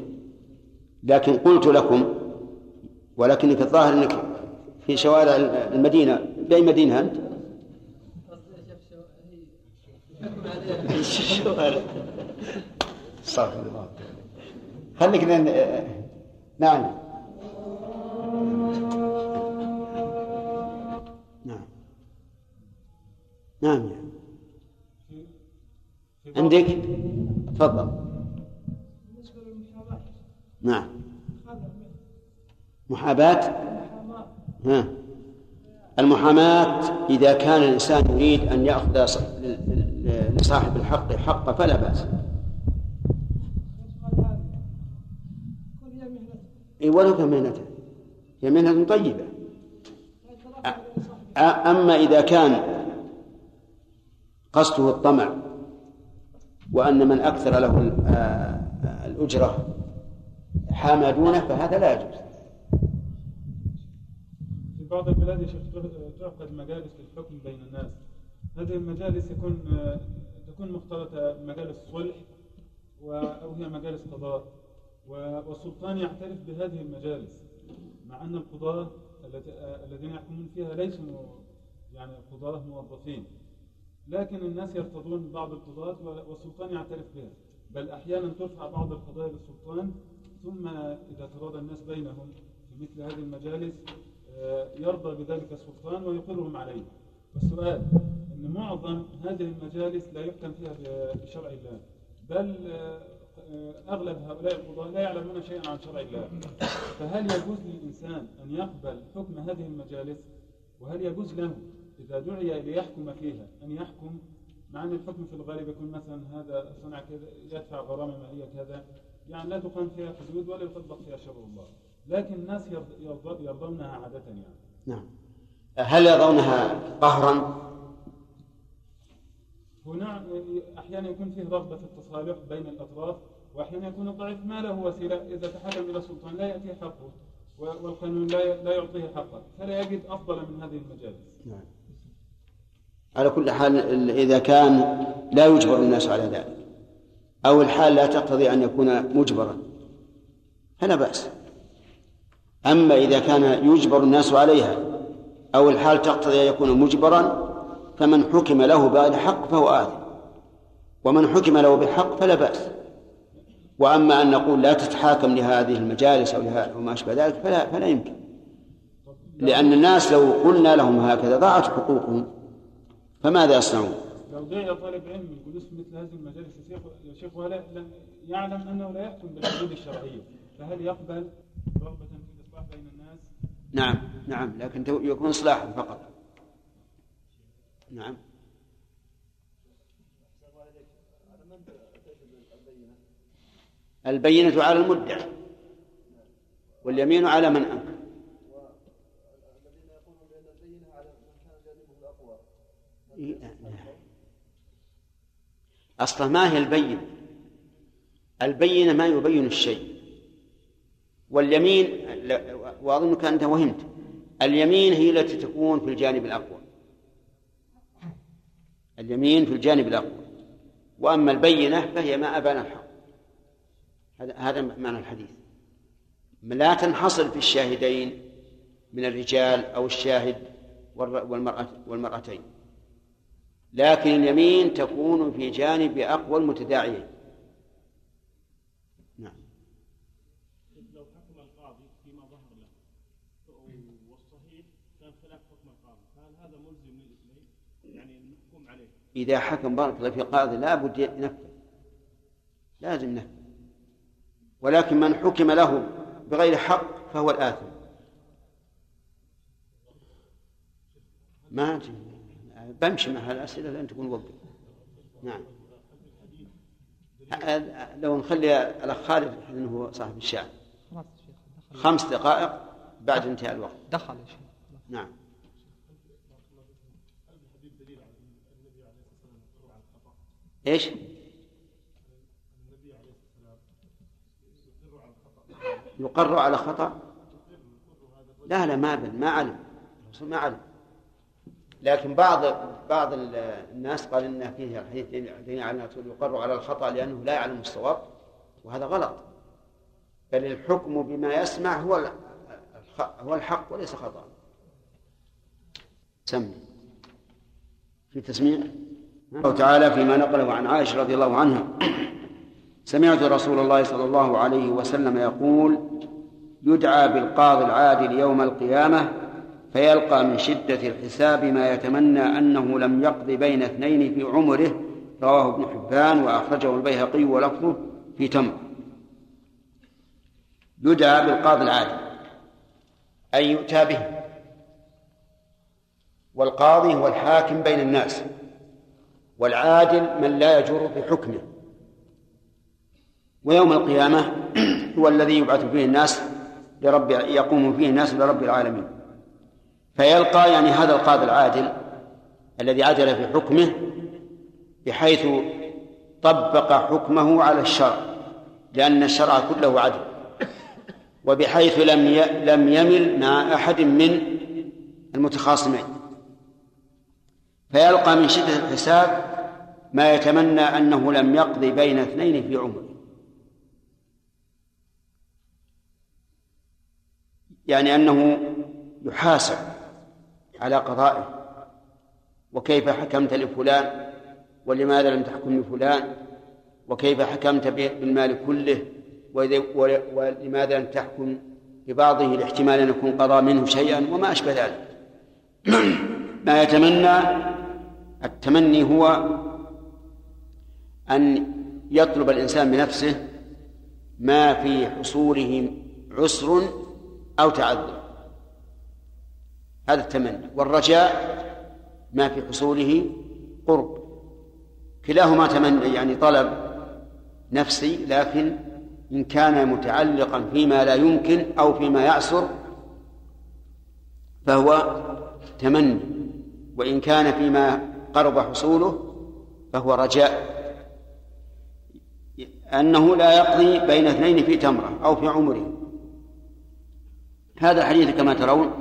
لكن قلت لكم ولكنك الظاهر إنك في شوارع المدينة بأي مدينة أنت؟ الشوارع استغفر الله خليك نعم. نعم نعم عندك تفضل. نعم. محاباة؟ ها. المحاماة إذا كان الإنسان يريد أن يأخذ لصاحب الحق حقه فلا بأس. إي ولو كان مهنته هي مهنة طيبة. أما إذا كان قصده الطمع وأن من أكثر له ال- الأجرة حامدونه فهذا لا يجوز. بعض البلاد تعقد مجالس للحكم بين الناس. هذه المجالس يكون تكون مختلطة مجالس صلح أو هي مجالس قضاء. والسلطان يعترف بهذه المجالس مع أن القضاة الذين يحكمون فيها ليسوا يعني قضاة موظفين. لكن الناس يرتضون بعض القضاة والسلطان يعترف بها. بل أحيانا ترفع بعض القضايا للسلطان ثم إذا تراضى الناس بينهم في مثل هذه المجالس يرضى بذلك السلطان ويقرهم عليه. والسؤال أن معظم هذه المجالس لا يحكم فيها بشرع الله بل آه، أغلب هؤلاء القضاة لا يعلمون شيئا عن شرع الله. فهل يجوز للإنسان أن يقبل حكم هذه المجالس؟ وهل يجوز له إذا دعي ليحكم فيها أن يحكم؟ مع أن الحكم في الغالب يكون مثلا هذا صنع كذا يدفع غرامة مالية كذا. يعني لا تقام فيها حدود ولا يطبق فيها شرع الله. لكن الناس يرض- يرض- يرضونها عادة يعني. نعم. هل يرونها قهرا؟ هنا أحيانا يكون فيه رغبة في التصالح بين الأطراف وأحيانا يكون الضعيف ما له وسيلة إذا تحكم إلى السلطان لا يأتيه حقه والقانون لا لا يعطيه حقه فلا يجد أفضل من هذه المجالس. نعم. على كل حال ال- إذا كان لا يجبر الناس على ذلك أو الحال لا تقتضي أن يكون مجبرا فلا بأس. أما إذا كان يجبر الناس عليها أو الحال تقتضي أن يكون مجبرا فمن حكم له بغير حق فهو آثم. ومن حكم له بحق فلا بأس. وأما أن نقول لا تتحاكم لهذه المجالس أو وما أشبه ذلك فلا فلا يمكن. لأن الناس لو قلنا لهم هكذا ضاعت حقوقهم فماذا يصنعون؟ لو دعي طالب علم الجلوس مثل هذه المجالس يا شيخ يعلم أنه لا يحكم بالحدود الشرعية فهل يقبل الاصلاح بين الناس؟ نعم نعم لكن يكون إصلاحا فقط. نعم. البينة على المدعي واليمين على من أنكر. أصلا ما هي البينة؟ البينة ما يبين الشيء. واليمين وأظنك أنت وهمت. اليمين هي التي تكون في الجانب الأقوى. اليمين في الجانب الأقوى. وأما البينة فهي ما أبان الحق. هذا هذا معنى الحديث. لا تنحصر في الشاهدين من الرجال أو الشاهد والمرأة والمرأتين. لكن اليمين تكون في جانب أقوى المتداعيين نعم لو حكم القاضي فيما ظهر له والصحيح كان خلاف حكم القاضي فهل هذا ملزم للاثنين؟ يعني المحكوم عليه إذا حكم بارك الله في قاضي لا بد ينفذ. لازم ينفذ. ولكن من حكم له بغير حق فهو الآثم. ما. بمشي مع الأسئلة لأن تكون وقت. نعم. لو نخلي الأخ خالد لأنه هو صاحب الشعر خمس دقائق بعد انتهاء الوقت. دخل نعم. إيش؟ يقر على خطأ؟ لا لا ما ما علم ما علم لكن بعض بعض ال- الناس قال إن فيه الرسول يقر على الخطأ لأنه لا يعلم الصواب وهذا غلط. بل الحكم بما يسمع هو هو الحق وليس خطأ. سمي. في تسميع؟ الله تعالى فيما نقله عن عائشة رضي الله عنها. سمعت رسول الله صلى الله عليه وسلم يقول يدعى بالقاضي العادل يوم القيامة فيلقى من شدة الحساب ما يتمنى أنه لم يقض بين اثنين في عمره. رواه ابن حبان وأخرجه البيهقي ولفظه في تمر. يدعى بالقاضي العادل أي يؤتى به والقاضي هو الحاكم بين الناس. والعادل من لا يجور بحكمه ويوم القيامة هو الذي يبعث فيه الناس لرب يقوم فيه الناس لرب العالمين. فيلقى يعني هذا القاضي العادل الذي عدل في حكمه بحيث طبق حكمه على الشرع لأن الشرع كله عدل. وبحيث لم لم يمل مع أحد من المتخاصمين. فيلقى من شدة الحساب ما يتمنى أنه لم يقضي بين اثنين في عمره. يعني أنه يحاسب على قضائه. وكيف حكمت لفلان؟ ولماذا لم تحكم لفلان؟ وكيف حكمت بالمال كله؟ ولماذا لم تحكم ببعضه لاحتمال أن يكون قضى منه شيئا؟ وما أشبه ذلك. ما يتمنى التمني هو أن يطلب الإنسان بنفسه ما في حصوله عسر أو تعذر. هذا التمني. والرجاء ما في حصوله قرب. كلاهما تمني يعني طلب نفسي لكن إن كان متعلقا فيما لا يمكن أو فيما يعسر فهو تمني. وإن كان فيما قرب حصوله فهو رجاء أنه لا يقضي بين اثنين في تمرة أو في عمره. هذا الحديث كما ترون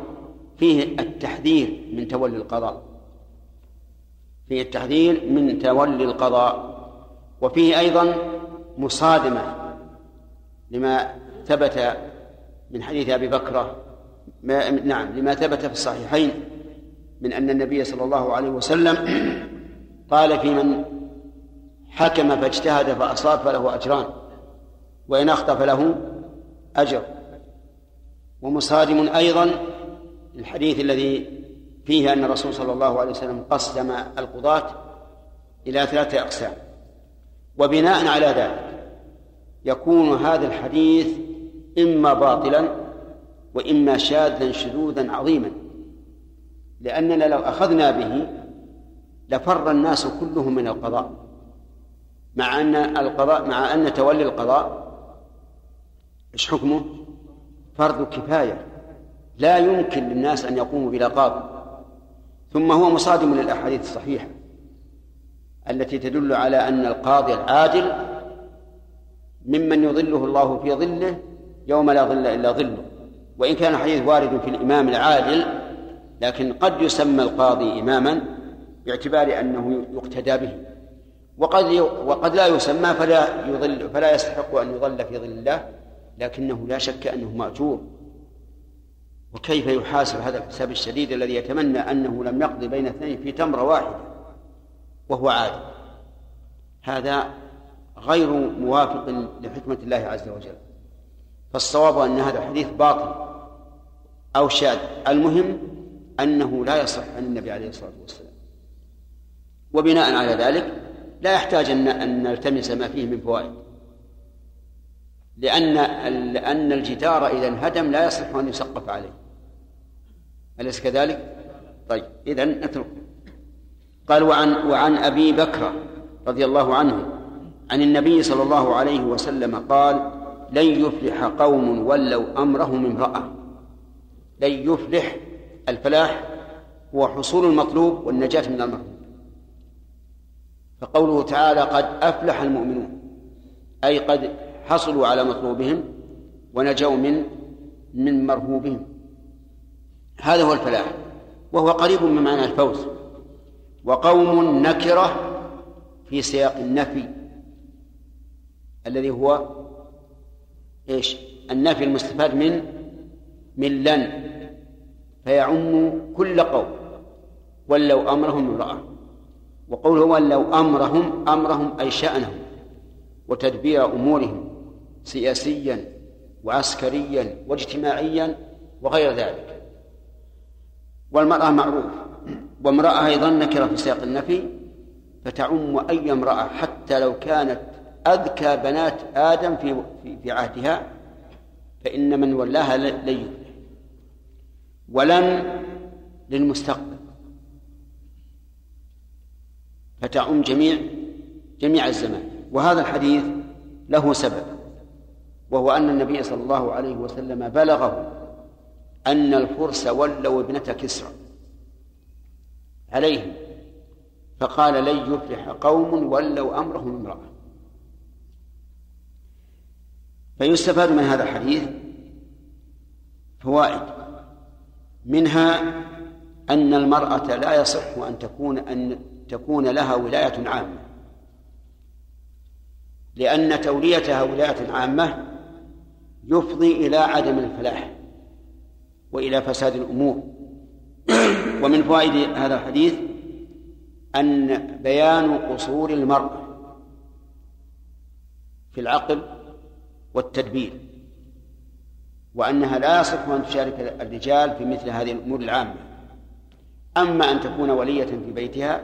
فيه التحذير من تولي القضاء فيه التحذير من تولي القضاء وفيه أيضا مصادمة لما ثبت من حديث أبي بكرة ما نعم لما ثبت في الصحيحين من أن النبي صلى الله عليه وسلم قال في من حكم فاجتهد فأصاب فله أجران وإن أخطأ فله أجر. ومصادم أيضا الحديث الذي فيه أن الرسول صلى الله عليه وسلم قسم القضاة إلى ثلاثة أقسام. وبناء على ذلك يكون هذا الحديث إما باطلا وإما شاذا شذوذا عظيما. لأننا لو أخذنا به لفر الناس كلهم من القضاء. مع أن القضاء مع أن تولي القضاء إيش حكمه؟ فرض كفاية. لا يمكن للناس أن يقوموا بلا قاضي. ثم هو مصادم للأحاديث الصحيحة التي تدل على أن القاضي العادل ممن يظله الله في ظله يوم لا ظل إلا ظله. وإن كان الحديث وارد في الإمام العادل لكن قد يسمى القاضي إماما باعتبار أنه يقتدى به. وقد وقد لا يسمى فلا يظل فلا يستحق أن يظل في ظل الله لكنه لا شك أنه مأجور. وكيف يحاسب هذا الحساب الشديد الذي يتمنى أنه لم يقضي بين اثنين في تمرة واحدة وهو عادل؟ هذا غير موافق لحكمة الله عز وجل. فالصواب أن هذا الحديث باطل أو شاذ. المهم أنه لا يصح عن النبي عليه الصلاة والسلام. وبناء على ذلك لا يحتاج أن أن نلتمس ما فيه من فوائد. لأن لأن الجدار إذا انهدم لا يصح أن يسقف عليه. أليس كذلك؟ طيب إذا نترك. قال وعن وعن أبي بكر رضي الله عنه عن النبي صلى الله عليه وسلم قال لن يفلح قوم ولوا أمرهم امرأة. لن يفلح الفلاح هو حصول المطلوب والنجاة من المرهوب فقوله تعالى قد أفلح المؤمنون أي قد حصلوا على مطلوبهم ونجوا من من مرهوبهم. هذا هو الفلاح وهو قريب من معنى الفوز. وقوم نكرة في سياق النفي الذي هو إيش؟ النفي المستفاد من من لن. فيعم كل قوم ولوا أمرهم امرأة. وقوله ولوا أمرهم أمرهم أي شأنهم وتدبير أمورهم سياسيا وعسكريا واجتماعيا وغير ذلك. والمرأة معروف وامرأة أيضا نكرة في سياق النفي فتعم أي امرأة حتى لو كانت أذكى بنات آدم في في عهدها فإن من ولاها يفلح ولن للمستقبل. فتعم جميع جميع الزمان. وهذا الحديث له سبب وهو أن النبي صلى الله عليه وسلم بلغه أن الفرس ولوا ابنة كسرى عليهم فقال لن يفلح قوم ولوا أمرهم امرأة. فيستفاد من هذا الحديث فوائد. منها أن المرأة لا يصح أن تكون أن تكون لها ولاية عامة. لأن توليتها ولاية عامة يفضي إلى عدم الفلاح وإلى فساد الأمور. ومن فوائد هذا الحديث أن بيان قصور المرأة في العقل والتدبير. وأنها لا يصح أن تشارك الرجال في مثل هذه الأمور العامة. أما أن تكون ولية في بيتها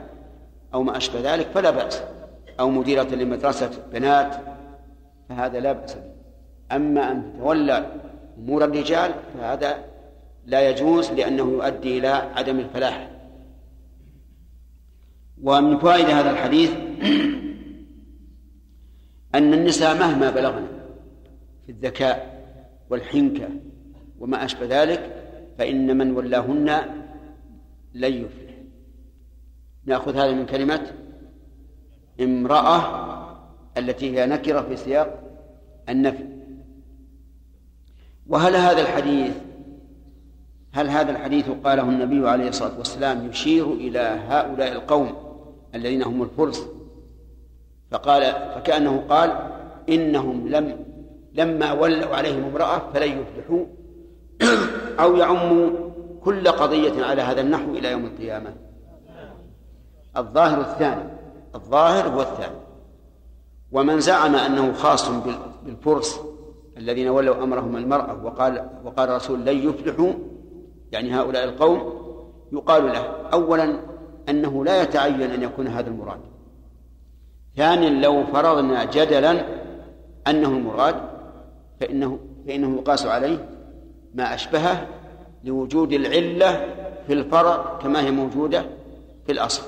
أو ما أشبه ذلك فلا بأس. أو مديرة لمدرسة بنات فهذا لا بأس به. أما أن تتولى أمور الرجال فهذا لا يجوز لأنه يؤدي إلى عدم الفلاح. ومن فوائد هذا الحديث أن النساء مهما بلغن في الذكاء والحنكة وما أشبه ذلك فإن من ولاهن لن يفلح. نأخذ هذا من كلمة امرأة التي هي نكرة في سياق النفي. وهل هذا الحديث هل هذا الحديث قاله النبي عليه الصلاة والسلام يشير إلى هؤلاء القوم الذين هم الفرس؟ فقال فكأنه قال إنهم لم لما ولوا عليهم امرأة فلن يفلحوا أو يعموا كل قضية على هذا النحو إلى يوم القيامة. الظاهر الثاني الظاهر هو الثاني. ومن زعم أنه خاص بالفرس الذين ولوا أمرهم المرأة وقال وقال الرسول لن يفلحوا يعني هؤلاء القوم يقال له أولا أنه لا يتعين أن يكون هذا المراد. ثانيا لو فرضنا جدلا أنه المراد فإنه فإنه يقاس عليه ما أشبهه لوجود العلة في الفرع كما هي موجودة في الأصل.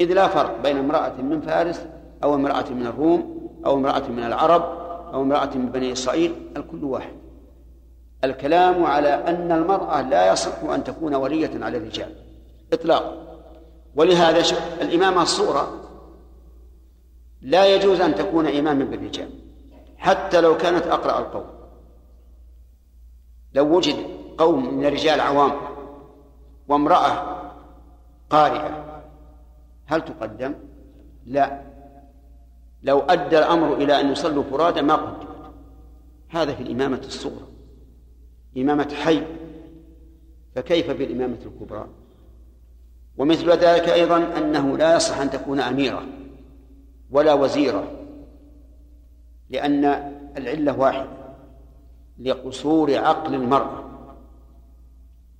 إذ لا فرق بين امرأة من فارس أو امرأة من الروم أو امرأة من العرب أو امرأة من بني إسرائيل الكل واحد. الكلام على أن المرأة لا يصح أن تكون ولية على الرجال. إطلاقا ولهذا الإمامة الصورة لا يجوز أن تكون إماما بالرجال. حتى لو كانت أقرأ القوم لو وجد قوم من الرجال عوام وامرأة قارئة هل تقدم؟ لا. لو أدى الأمر إلى أن يصلوا فرادى ما قدمت. هذا في الإمامة الصغرى. إمامة حي. فكيف بالإمامة الكبرى؟ ومثل ذلك أيضا أنه لا يصح أن تكون أميرة ولا وزيرة. لأن العلة واحدة لقصور عقل المرأة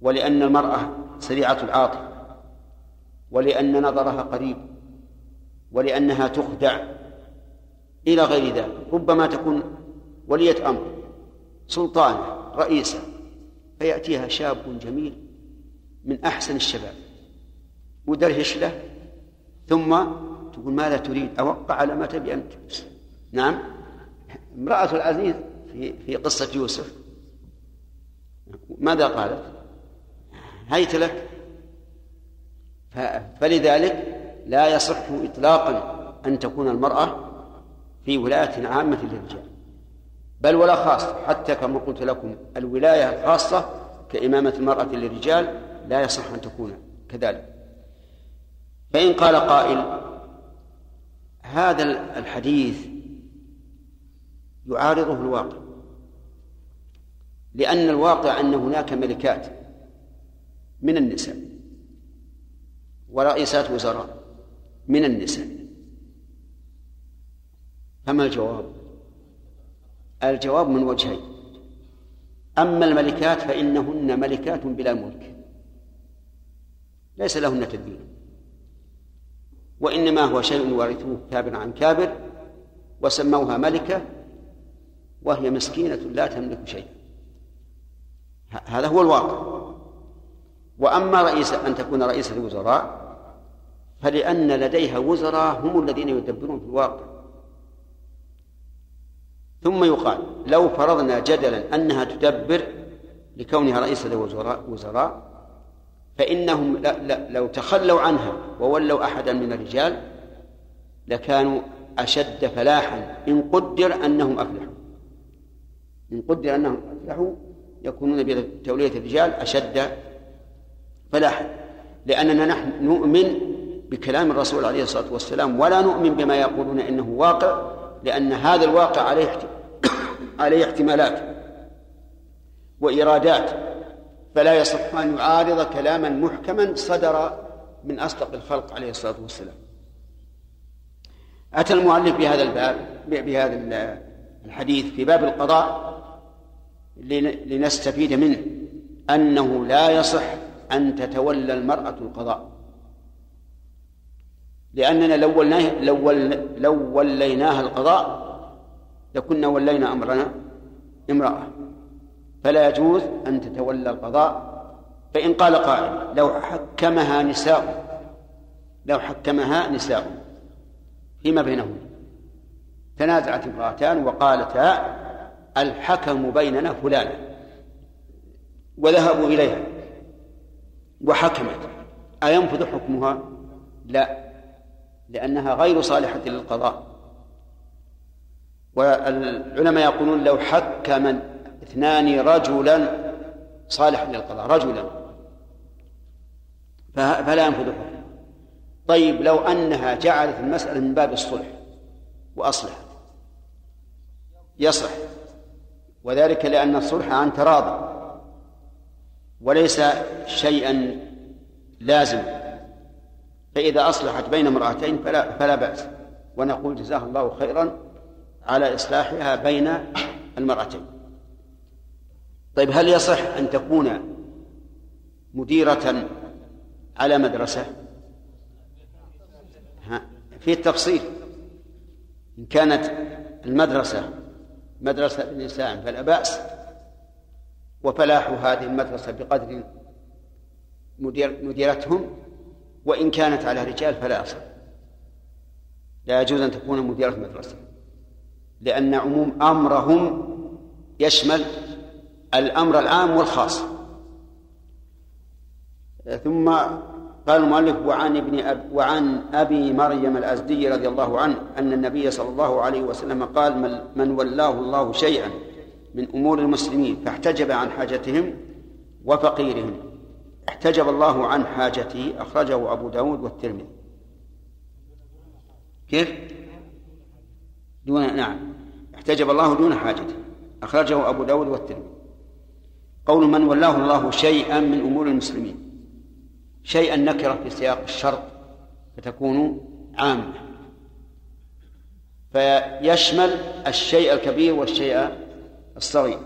ولأن المرأة سريعة العاطفة ولأن نظرها قريب ولأنها تخدع إلى غير ذلك. ربما تكون ولية أمر سلطانة رئيسة فيأتيها شاب جميل من أحسن الشباب ودرهش له ثم تقول ماذا تريد؟ أوقع على ما تبي أنت. نعم؟ امرأة العزيز في في قصة يوسف. ماذا قالت؟ هيت لك. فلذلك لا يصح إطلاقا أن تكون المرأة في ولاية عامة للرجال. بل ولا خاصة حتى كما قلت لكم الولاية الخاصة كإمامة المرأة للرجال لا يصح أن تكون كذلك. فإن قال قائل هذا الحديث يعارضه الواقع. لأن الواقع أن هناك ملكات من النساء ورئيسات وزراء من النساء. فما الجواب؟ الجواب من وجهين. أما الملكات فإنهن ملكات بلا ملك. ليس لهن تدبير. وإنما هو شيء ورثوه كابر عن كابر وسموها ملكة وهي مسكينة لا تملك شيئا هذا هو الواقع. وأما رئيس أن تكون رئيسة الوزراء فلأن لديها وزراء هم الذين يدبرون في الواقع. ثم يقال لو فرضنا جدلا أنها تدبر لكونها رئيسة وزراء فإنهم لو تخلوا عنها وولوا أحدا من الرجال لكانوا أشد فلاحا إن قدر أنهم أفلحوا. إن قدر أنهم أفلحوا يكونون بتولية الرجال أشد فلاحا لأننا نحن نؤمن بكلام الرسول عليه الصلاة والسلام ولا نؤمن بما يقولون إنه واقع لأن هذا الواقع عليه عليه احتمالات وإرادات فلا يصح أن يعارض كلاما محكما صدر من أصدق الخلق عليه الصلاة والسلام. أتى المؤلف بهذا الباب بهذا الحديث في باب القضاء لنستفيد منه. أنه لا يصح أن تتولى المرأة القضاء. لأننا لو وليناه لو, لو وليناها القضاء لكنا ولينا أمرنا امرأة. فلا يجوز أن تتولى القضاء. فإن قال قائل لو حكمها نساء لو حكمها نساء. فيما بينهن تنازعت امرأتان وقالتا الحكم بيننا فلان. وذهبوا إليها. وحكمت. أينفذ حكمها؟ لا. لأنها غير صالحة للقضاء. والعلماء يقولون لو حكم اثنان رجلا صالحا للقضاء. رجلا. فلا ينفذ حكم طيب لو أنها جعلت المسألة من باب الصلح وأصلحت يصح وذلك لأن الصلح عن تراضي. وليس شيئا لازم. فإذا أصلحت بين امرأتين فلا فلا بأس. ونقول جزاها الله خيرا على إصلاحها بين المرأتين. طيب هل يصح أن تكون مديرة على مدرسة؟ في التفصيل. إن كانت المدرسة مدرسة النساء فلا بأس. وفلاح هذه المدرسة بقدر مدير مديرتهم وإن كانت على رجال فلا أصل. لا يجوز أن تكون مديرة مدرسة لأن عموم أمرهم يشمل الأمر العام والخاص. ثم قال المؤلف وعن ابن أب وعن أبي مريم الأزدي رضي الله عنه أن النبي صلى الله عليه وسلم قال من ولاه الله شيئا من أمور المسلمين فاحتجب عن حاجتهم وفقيرهم. احتجب الله عن حاجته. أخرجه أبو داود والترمذي. كيف؟ دون نعم. احتجب الله دون حاجته. أخرجه أبو داود والترمذي. قول من ولاه الله شيئا من أمور المسلمين. شيئا نكرة في سياق الشرط فتكون عامة. فيشمل الشيء الكبير والشيء الصغير.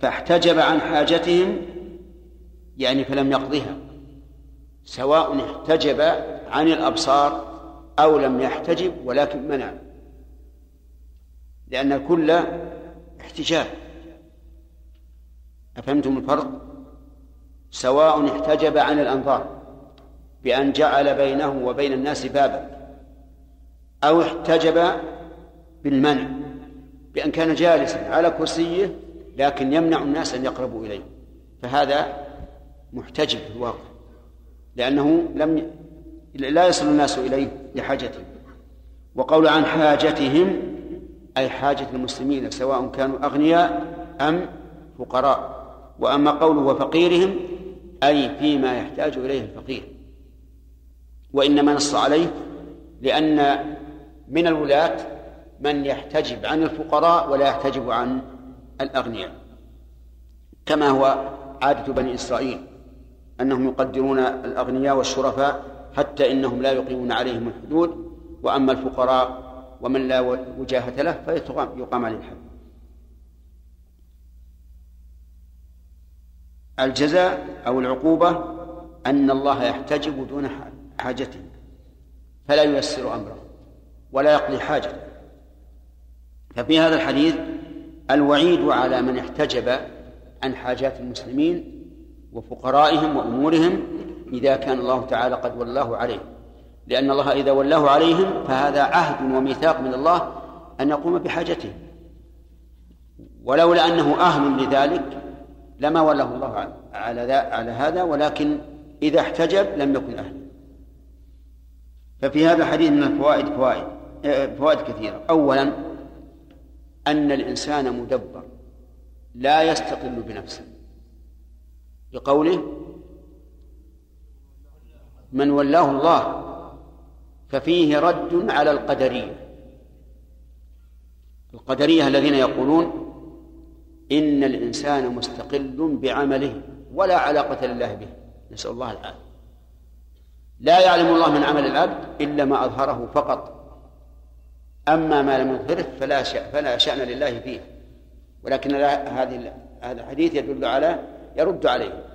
فاحتجب عن حاجتهم يعني فلم يقضها. سواء احتجب عن الأبصار أو لم يحتجب ولكن منع. لأن الكل احتجاب. أفهمتم الفرق؟ سواء احتجب عن الأنظار بأن جعل بينه وبين الناس بابا أو احتجب بالمنع بأن كان جالسا على كرسيه لكن يمنع الناس أن يقربوا إليه. فهذا محتجب في الواقع لأنه لم لا يصل الناس إليه لحاجته. وقول عن حاجتهم أي حاجة المسلمين سواء كانوا أغنياء أم فقراء. وأما قوله وفقيرهم أي فيما يحتاج إليه الفقير. وإنما نص عليه لأن من الولاة من يحتجب عن الفقراء ولا يحتجب عن الأغنياء. كما هو عادة بني إسرائيل أنهم يقدرون الأغنياء والشرفاء حتى إنهم لا يقيمون عليهم الحدود وأما الفقراء ومن لا وجاهة له فيقام عليه الحد. الجزاء أو العقوبة أن الله يحتجب دون حاجته فلا ييسر أمره ولا يقضي حاجته ففي هذا الحديث الوعيد على من احتجب عن حاجات المسلمين وفقرائهم وأمورهم إذا كان الله تعالى قد ولاه عليه لأن الله إذا ولاه عليهم فهذا عهد وميثاق من الله أن يقوم بحاجتهم. ولولا أنه أهل لذلك لما ولاه الله على على هذا ولكن إذا احتجب لم يكن أهلا. ففي هذا الحديث من الفوائد فوائد فوائد كثيرة. أولا أن الإنسان مدبر لا يستقل بنفسه. بقوله من ولاه الله ففيه رد على القدرية. القدرية الذين يقولون إن الإنسان مستقل بعمله ولا علاقة لله به. نسأل الله العافية. لا يعلم الله من عمل العبد إلا ما أظهره فقط. أما ما لم يظهره فلا فلا شأن لله فيه. ولكن هذه هذا الحديث يدل على يرد عليه.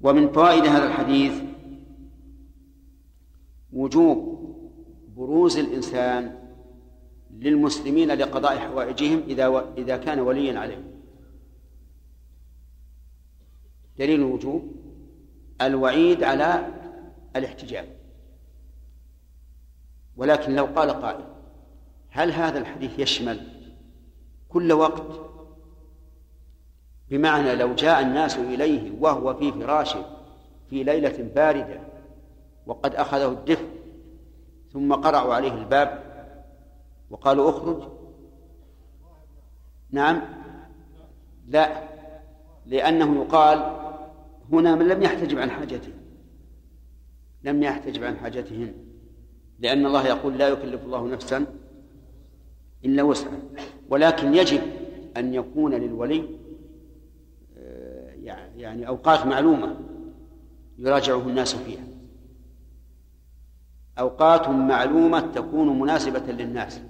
ومن فوائد هذا الحديث وجوب بروز الإنسان للمسلمين لقضاء حوائجهم إذا إذا كان وليا عليهم. دليل الوجوب الوعيد على الاحتجاب ولكن لو قال قائل هل هذا الحديث يشمل كل وقت؟ بمعنى لو جاء الناس إليه وهو في فراشه في ليلة باردة وقد أخذه الدفء ثم قرعوا عليه الباب وقالوا اخرج. نعم. لا. لأنه يقال هنا من لم يحتجب عن حاجته لم يحتجب عن حاجتهن لأن الله يقول لا يكلف الله نفسا إلا وسعها. ولكن يجب أن يكون للولي آه، يعني أوقات معلومة يراجعه الناس فيها. أوقات معلومة تكون مناسبة للناس.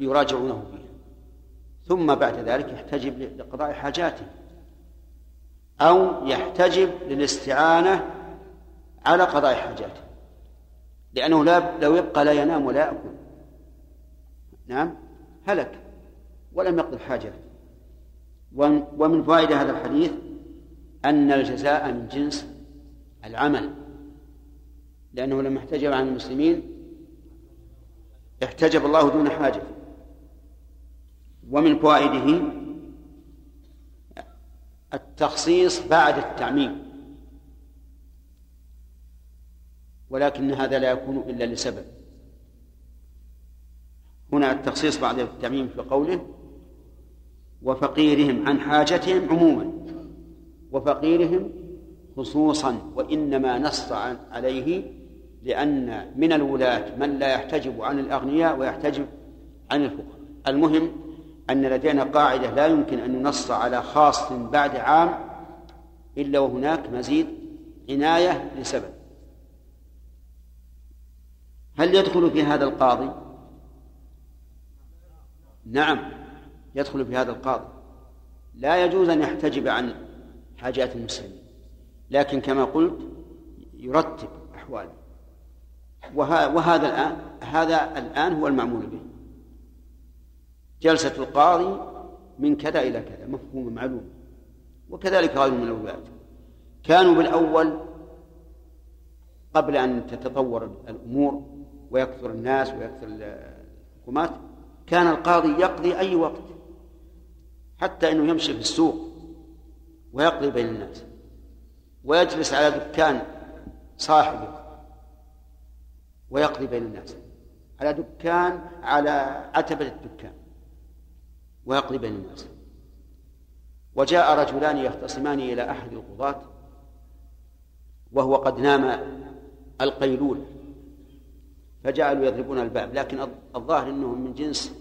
يراجعونه فيها. ثم بعد ذلك يحتجب لقضاء حاجاته. أو يحتجب للاستعانة على قضاء حاجاته. لأنه لا لو يبقى لا ينام ولا يأكل. نعم؟ هلك. ولم يقضي حاجته ومن فوائد هذا الحديث أن الجزاء من جنس العمل. لأنه لما احتجب عن المسلمين احتجب الله دون حاجة. ومن فوائده التخصيص بعد التعميم. ولكن هذا لا يكون إلا لسبب. هنا التخصيص بعد التعميم في قوله وفقيرهم عن حاجتهم عموما وفقيرهم خصوصا وإنما نص عليه لأن من الولاة من لا يحتجب عن الأغنياء ويحتجب عن الفقراء المهم أن لدينا قاعدة لا يمكن أن ننص على خاص بعد عام إلا وهناك مزيد عناية لسبب. هل يدخل في هذا القاضي؟ نعم يدخل في هذا القاضي. لا يجوز أن يحتجب عن حاجات المسلمين لكن كما قلت يرتب أحواله. وهذا الآن هذا الآن هو المعمول به. جلسة القاضي من كذا إلى كذا مفهوم معلوم. وكذلك غيره من الولاة كانوا بالأول قبل أن تتطور الأمور ويكثر الناس ويكثر الحكومات كان القاضي يقضي أي وقت حتى أنه يمشي في السوق ويقضي بين الناس. ويجلس على دكان صاحبه. ويقضي بين الناس. على دكان على عتبة الدكان. ويقضي بين الناس. وجاء رجلان يختصمان إلى أحد القضاة وهو قد نام القيلولة فجعلوا يضربون الباب لكن الظاهر إنهم من جنس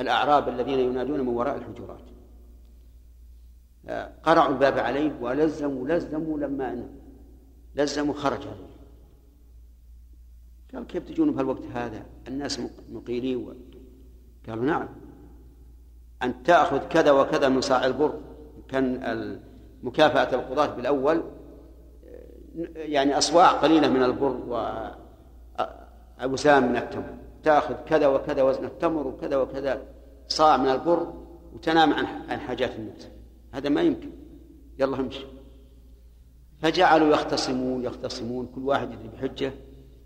الأعراب الذين ينادون من وراء الحجرات. قرعوا الباب عليه ولزموا لزموا لما لزموا خرج قال كيف تجون في الوقت هذا؟ الناس مقيلين و... قالوا نعم. أن تأخذ كذا وكذا من صاع البر. كان مكافأة القضاة بالأول يعني أصواع قليلة من البر وأوسام من التمر. تأخذ كذا وكذا وزن التمر وكذا وكذا صاع من البر وتنام عن عن حاجات الناس. هذا ما يمكن. يلا امشي. فجعلوا يختصمون يختصمون. كل واحد يدري بحجة.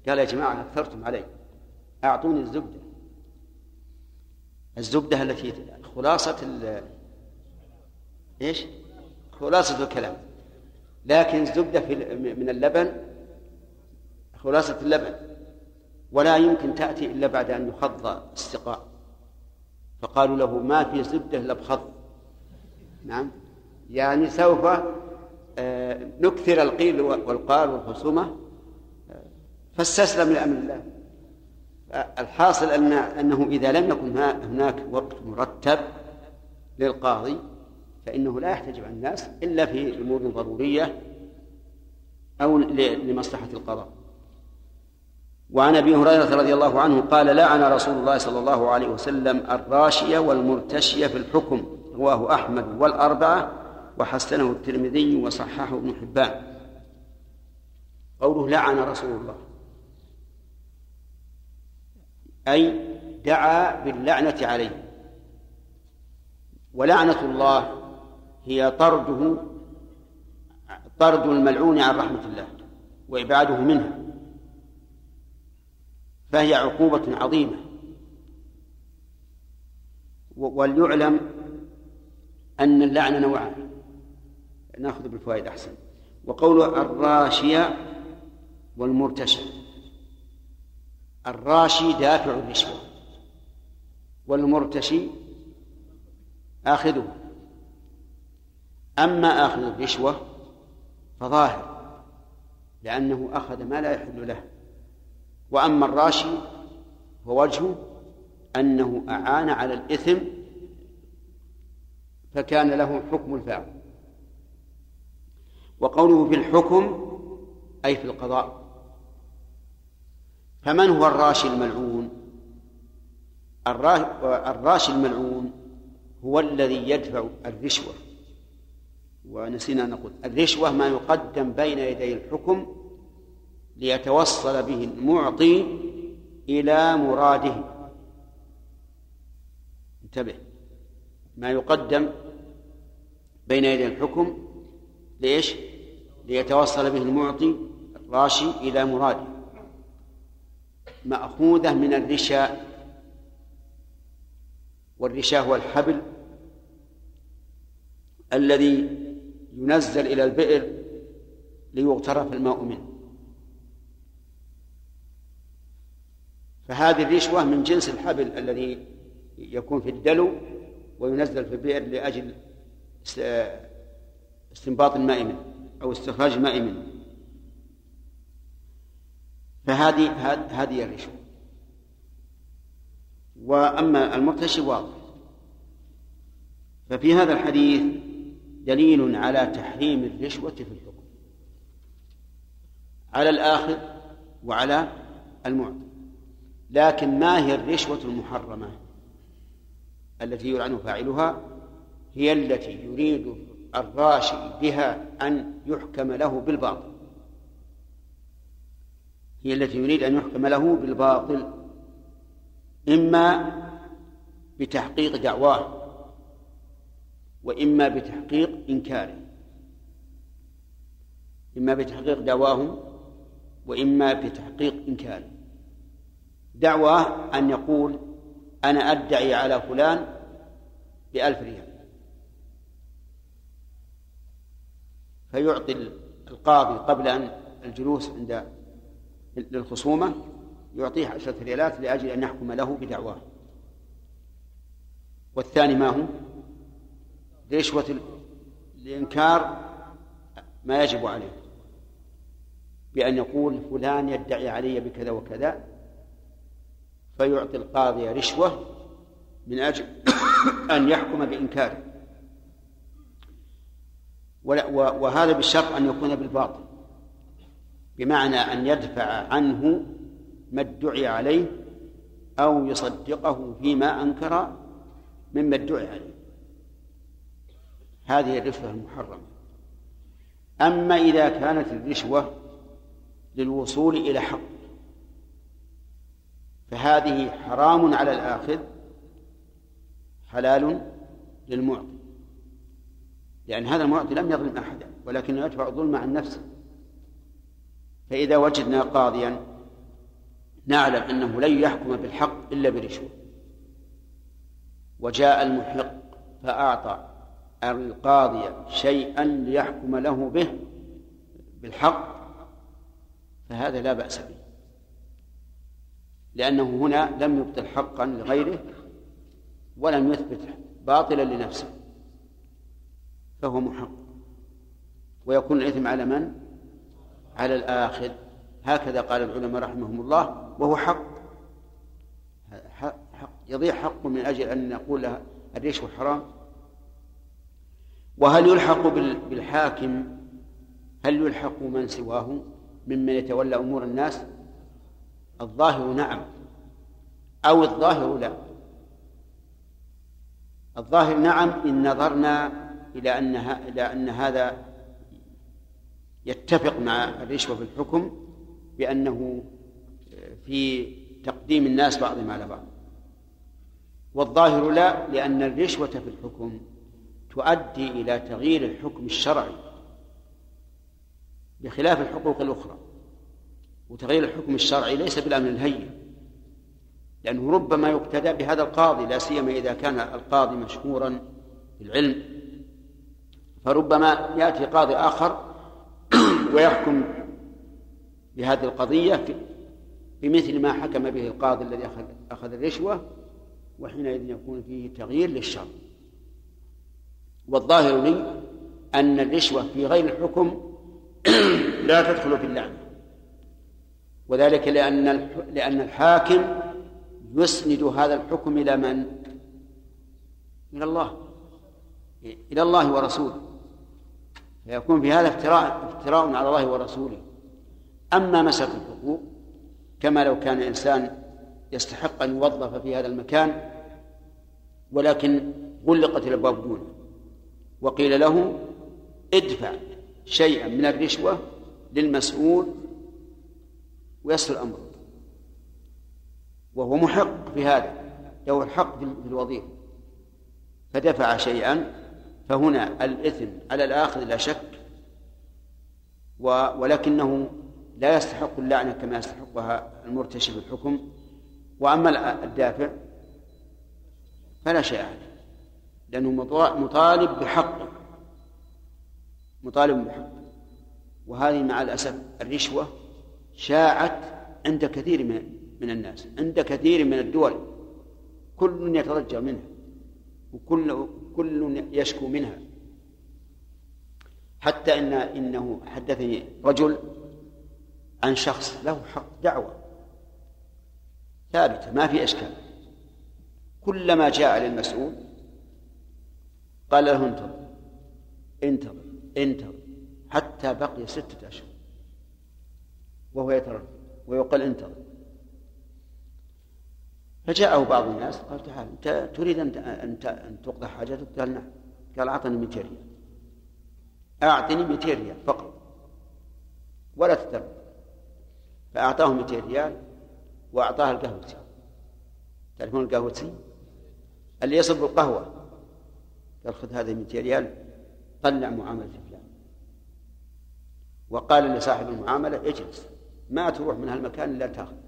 قال يا جماعة أكثرتم علي. أعطوني الزبدة. الزبدة التي خلاصة ال إيش؟ خلاصة الكلام. لكن الزبدة في من اللبن خلاصة اللبن. ولا يمكن تأتي إلا بعد أن يخض السقاء فقالوا له ما في زبدة إلا بخض. نعم. يعني سوف آه، نكثر القيل والقال والخصومة فاستسلم لأمر الله. الحاصل أن أنه إذا لم يكن هناك وقت مرتب للقاضي فإنه لا يحتجب عن الناس إلا في أمور ضرورية أو لمصلحة القضاء. وعن أبي هريرة رضي الله عنه قال لعن رسول الله صلى الله عليه وسلم الراشية والمرتشية في الحكم رواه أحمد والأربعة وحسنه الترمذي وصححه ابن حبان. قوله لعن رسول الله. أي دعا باللعنة عليه. ولعنة الله هي طرده طرد الملعون عن رحمة الله وإبعاده منها فهي عقوبة عظيمة. وليعلم أن اللعن نوعان. نأخذ بالفوائد أحسن. وقول الراشية والمرتشى الراشي دافع الرشوة والمرتشي آخذه. أما آخذ الرشوة فظاهر لأنه أخذ ما لا يحل له. وأما الراشي فوجهه أنه أعان على الإثم فكان له حكم الفاعل. وقوله في الحكم أي في القضاء. فمن هو الراشي الملعون؟ الراشي الملعون هو الذي يدفع الرشوة. ونسينا نقول الرشوة ما يقدم بين يدي الحكم ليتوصل به المعطي إلى مراده. انتبه. ما يقدم بين يدي الحكم ليش؟ ليتوصل به المعطي الراشي إلى مراده. مأخوذة من الرشاء والرشاء هو الحبل الذي ينزل إلى البئر ليغترف الماء منه. فهذه الرشوة من جنس الحبل الذي يكون في الدلو وينزل في البئر لأجل استنباط الماء منه أو استخراج الماء منه. فهذه هذه الرشوة. وأما المرتشي واضح. ففي هذا الحديث دليل على تحريم الرشوة في الحكم. على الآخذ وعلى المعطي لكن ما هي الرشوة المحرمة التي يلعن فاعلها؟ هي التي يريد الراشي بها أن يحكم له بالباطل. هي التي يريد أن يحكم له بالباطل إما بتحقيق دعواه وإما بتحقيق إنكاره إما بتحقيق دعواه وإما بتحقيق إنكاره. دعواه أن يقول أنا أدعي على فلان بألف ريال. فيعطي القاضي قبل أن الجلوس عند للخصومة يعطيه عشرة ريالات لأجل أن يحكم له بدعواه. والثاني ما هو؟ رشوة الإنكار ما يجب عليه. بأن يقول فلان يدعي علي بكذا وكذا فيعطي القاضي رشوة من أجل أن يحكم بإنكاره. وهذا بالشرط أن يكون بالباطل. بمعنى أن يدفع عنه ما ادعي عليه أو يصدقه فيما أنكر مما ادعي عليه. هذه الرشوة المحرمة. أما إذا كانت الرشوة للوصول إلى حق فهذه حرام على الآخذ حلال للمعطي. لأن هذا المعطي لم يظلم أحدا ولكنه يدفع الظلم عن نفسه. فإذا وجدنا قاضيا نعلم أنه لن يحكم بالحق إلا برشوة وجاء المحق فأعطى القاضي شيئا ليحكم له به بالحق فهذا لا بأس به. لأنه هنا لم يبطل حقا لغيره ولم يثبت باطلا لنفسه فهو محق. ويكون الإثم على من؟ على الآخذ هكذا قال العلماء رحمهم الله. وهو حق. حق. يضيع حق من أجل أن نقول الرشوة حرام. وهل يلحق بالحاكم؟ هل يلحق من سواه ممن يتولى أمور الناس؟ الظاهر نعم. أو الظاهر لا. الظاهر نعم إن نظرنا إلى أن إلى أن هذا يتفق مع الرشوة في الحكم بأنه في تقديم الناس بعضهم على بعض والظاهر لا لأن الرشوة في الحكم تؤدي إلى تغيير الحكم الشرعي بخلاف الحقوق الأخرى. وتغيير الحكم الشرعي ليس بالأمر الهين لأنه ربما يقتدى بهذا القاضي لا سيما إذا كان القاضي مشهورا بالعلم فربما يأتي قاضي آخر ويحكم بهذه القضية بمثل ما حكم به القاضي الذي أخذ أخذ الرشوة وحينئذ يكون فيه تغيير للشر والظاهر لي أن الرشوة في غير الحكم لا تدخل في اللعنة وذلك لأن لأن الحاكم يسند هذا الحكم إلى من؟ إلى الله. إلى الله ورسوله. فيكون في هذا افتراء افتراء على الله ورسوله. أما مسألة الحقوق كما لو كان إنسان يستحق أن يوظف في هذا المكان ولكن غلقت الأبواب دونه وقيل له ادفع شيئا من الرشوة للمسؤول ويصل أمره. وهو محق في هذا له الحق في الوظيفة. فدفع شيئا فهنا الإثم على الآخذ لا شك ولكنه لا يستحق اللعنة كما يستحقها المرتشي بالحكم وأما الدافع فلا شيء عليه لأنه مطالب بحقه مطالب بحقه. وهذه مع الأسف الرشوة شاعت عند كثير من من الناس عند كثير من الدول كل يتضجر منها. وكل كل يشكو منها. حتى إن إنه حدثني رجل عن شخص له حق دعوة. ثابتة ما في إشكال. كلما جاء للمسؤول قال له انتظر انتظر انتظر حتى بقي ستة أشهر. وهو يتردد ويقال انتظر. فجاءه بعض الناس قال تعال أنت تريد أن أن تقضى حاجتك؟ قال نعم. قال أعطني 200 ريال أعطني 200 ريال فقط. ولا تتردد فأعطاه 200 ريال وأعطاه القهوتي. تعرفون القهوتي؟ اللي يصب القهوة. قال خذ هذه 200 ريال طلع معاملة فلان. وقال لصاحب المعاملة اجلس. ما تروح من هالمكان إلا تأخذ.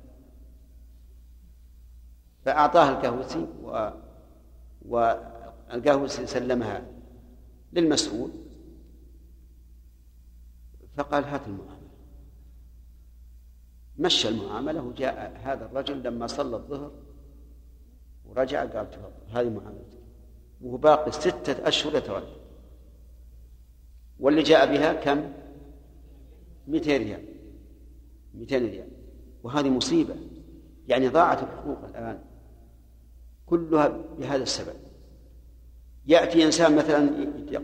فأعطاها القهوسي و والقهوسي سلمها للمسؤول فقال هات المعاملة. مشى المعاملة وجاء هذا الرجل لما صلى الظهر ورجع قال تفضل هذه معاملتك. وهو باقي ستة أشهر يتردد. واللي جاء بها كم؟ 200 ريال. 200 ريال. وهذه مصيبة. يعني ضاعت الحقوق الآن. كلها بهذا السبب. يأتي إنسان مثلا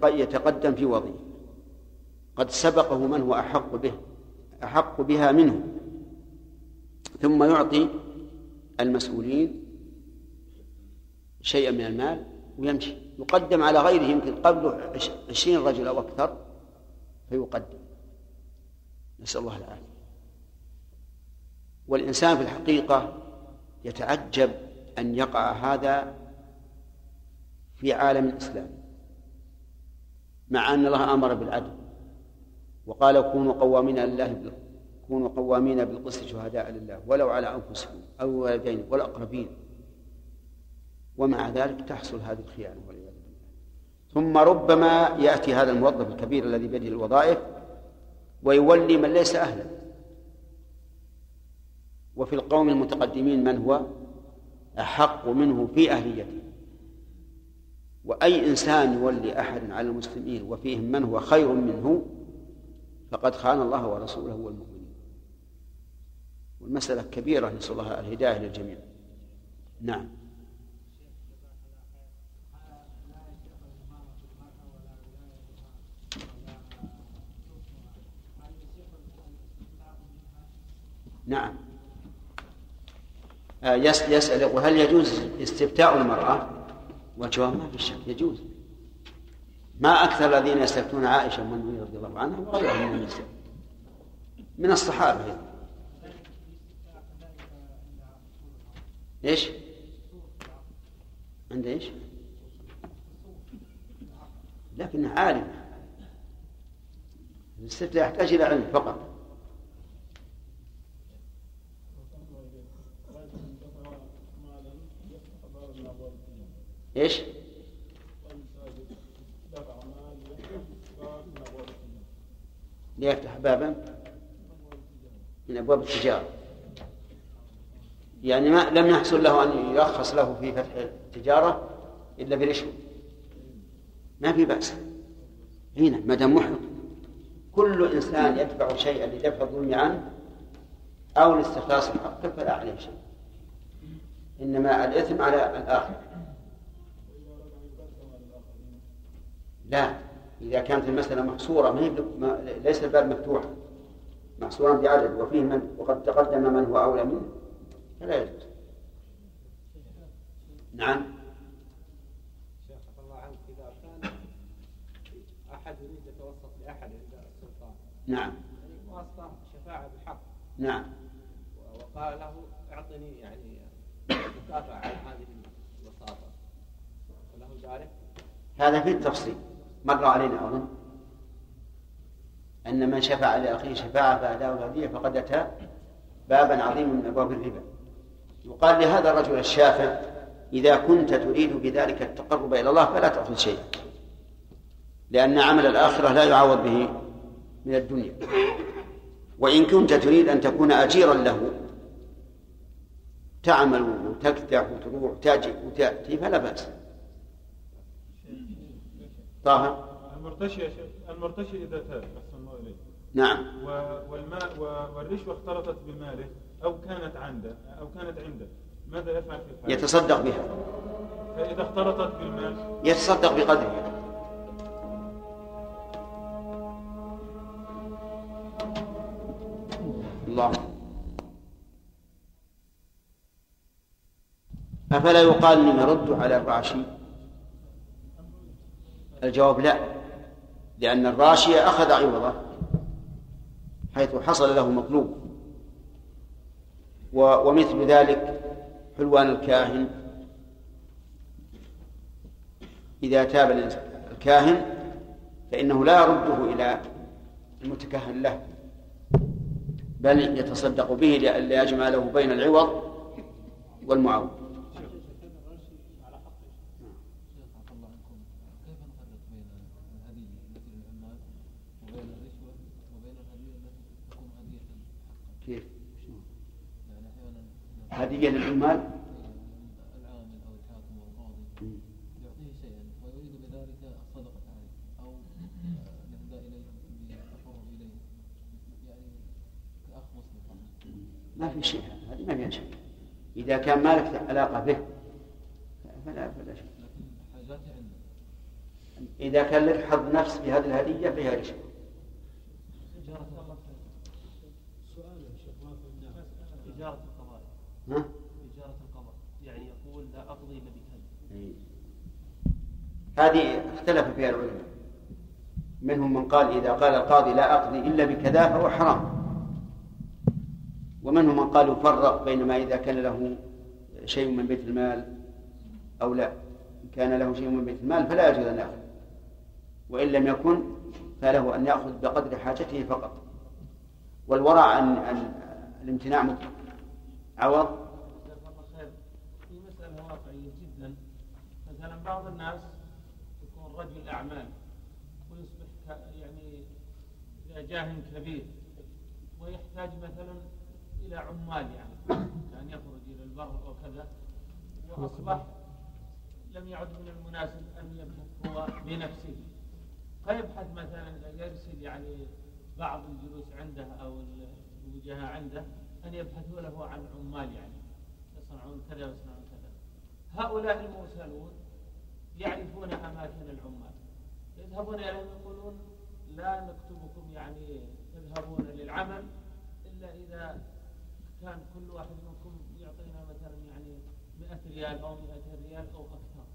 يتقدم في وظيفة قد سبقه من هو أحق به أحق بها منه. ثم يعطي المسؤولين شيئا من المال ويمشي. يقدم على غيره يمكن قبله عشرين رجل أو أكثر فيقدم. نسأل الله العافية. والإنسان في الحقيقة يتعجب أن يقع هذا في عالم الإسلام مع أن الله أمر بالعدل وقال كونوا قوامين لله كونوا قوامين بالقسط شهداء لله ولو على أنفسكم أو الوالدين والأقربين. ومع ذلك تحصل هذه الخيانة والعياذ بالله. ثم ربما يأتي هذا الموظف الكبير الذي بيده الوظائف ويولي من ليس أهلا. وفي القوم المتقدمين من هو؟ أحق منه في أهليته. وأي إنسان يولي أحد على المسلمين وفيهم من هو خير منه فقد خان الله ورسوله والمؤمنين. والمسألة كبيرة نسأل الله الهداية للجميع. نعم. نعم. آه، يسأل وهل يجوز استفتاء المرأة؟ والجواب ما في شك يجوز ما أكثر الذين يستفتون عائشة من رضي الله عنها وغيرها من النساء من الصحابة أيضا إيش؟ عند إيش؟ لكنه عالم الاستفتاء يحتاج إلى علم فقط إيش؟ ليفتح بابا. من أبواب التجارة. يعني ما لم يحصل له أن يرخص له في فتح التجارة إلا برشوه ما في بأس. هنا ما دام محق كل إنسان يدفع شيئا لدفع الظلم عنه أو لاستخلاص الحق فلا عليه شيء. إنما الإثم على الآخر. لا. إذا كانت المسألة محصورة ما هي ليس الباب مفتوحا. محصورا بعدد. وفيه من؟ وقد تقدم من هو أولى منه؟ فلا يجوز. نعم. شيخ الله عنك إذا كان أحد يريد يتوسط لأحد السلطان نعم. يعني واسطة شفاعة بالحق نعم. وقال له اعطني يعني مكافأة على هذه الوساطة وله ذلك هذا في التفصيل. مر علينا أظن. أن من شفع لأخيه شفاعة فأداه الهدية فقد أتى بابا عظيما من أبواب الربا. يقال لهذا الرجل الشافع إذا كنت تريد بذلك التقرب إلى الله فلا تأخذ شيئا لأن عمل الآخرة لا يعوض به من الدنيا. وإن كنت تريد أن تكون أجيرا له تعمل وتكدح وتروح وتأتي وتأتي فلا بأس. طه المرتشي المرتشي إذا تاب أحسن الله إليك نعم. والماء والرشوة اختلطت بماله أو كانت عنده أو كانت عنده. ماذا يفعل في الحال؟ يتصدق بها. فإذا اختلطت بالمال يتصدق بقدرها الله. أفلا يقال إني نرد على الراشي الجواب لا لأن الراشي أخذ عوضه حيث حصل له مطلوب. ومثل ذلك حلوان الكاهن. إذا تاب الكاهن فإنه لا يرده إلى المتكهن له بل يتصدق به ليجمع له بين العوض والمعوض هدية للعمال العامل أو الحاكم أو القاضي يعطيه شيئا ويريد بذلك الصدقه عليه أو الاهداء اليه بالتقرب اليه يعني كاخ مسلم ما في شيء هذه ما فيها شيء. إذا كان ما لك علاقة به فلا فلا شيء. إذا كان لك حظ نفس في هذه الهدية فيها رشوه إجارة ها؟ إجارة يعني يقول لا أقضي إلا بكذا إيه. هذه اختلف فيها العلماء. منهم من قال إذا قال القاضي لا أقضي إلا بكذا فهو حرام. ومنهم من قال يفرق بين ما إذا كان له شيء من بيت المال أو لا. إن كان له شيء من بيت المال فلا يجوز أن يأخذ. وإن لم يكن فله أن يأخذ بقدر حاجته فقط. والورع عن الامتناع مطلق. عوض. في مسألة واقعية جدا. مثلا بعض الناس يكون رجل أعمال ويصبح يعني جاه كبير ويحتاج مثلا إلى عمال يعني أن يخرج إلى البر وكذا وأصبح لم يعد من المناسب أن يبحث هو بنفسه. فيبحث مثلا يرسل يعني بعض الجلوس عنده أو الوجهاء عنده أن يبحثوا له عن عمال يعني يصنعون كذا ويصنعون كذا. هؤلاء المرسلون يعرفون أماكن العمال. يذهبون إليهم يقولون لا نكتبكم يعني تذهبون للعمل إلا إذا كان كل واحد منكم يعطينا مثلا يعني 100 ريال أو 200 ريال أو أكثر.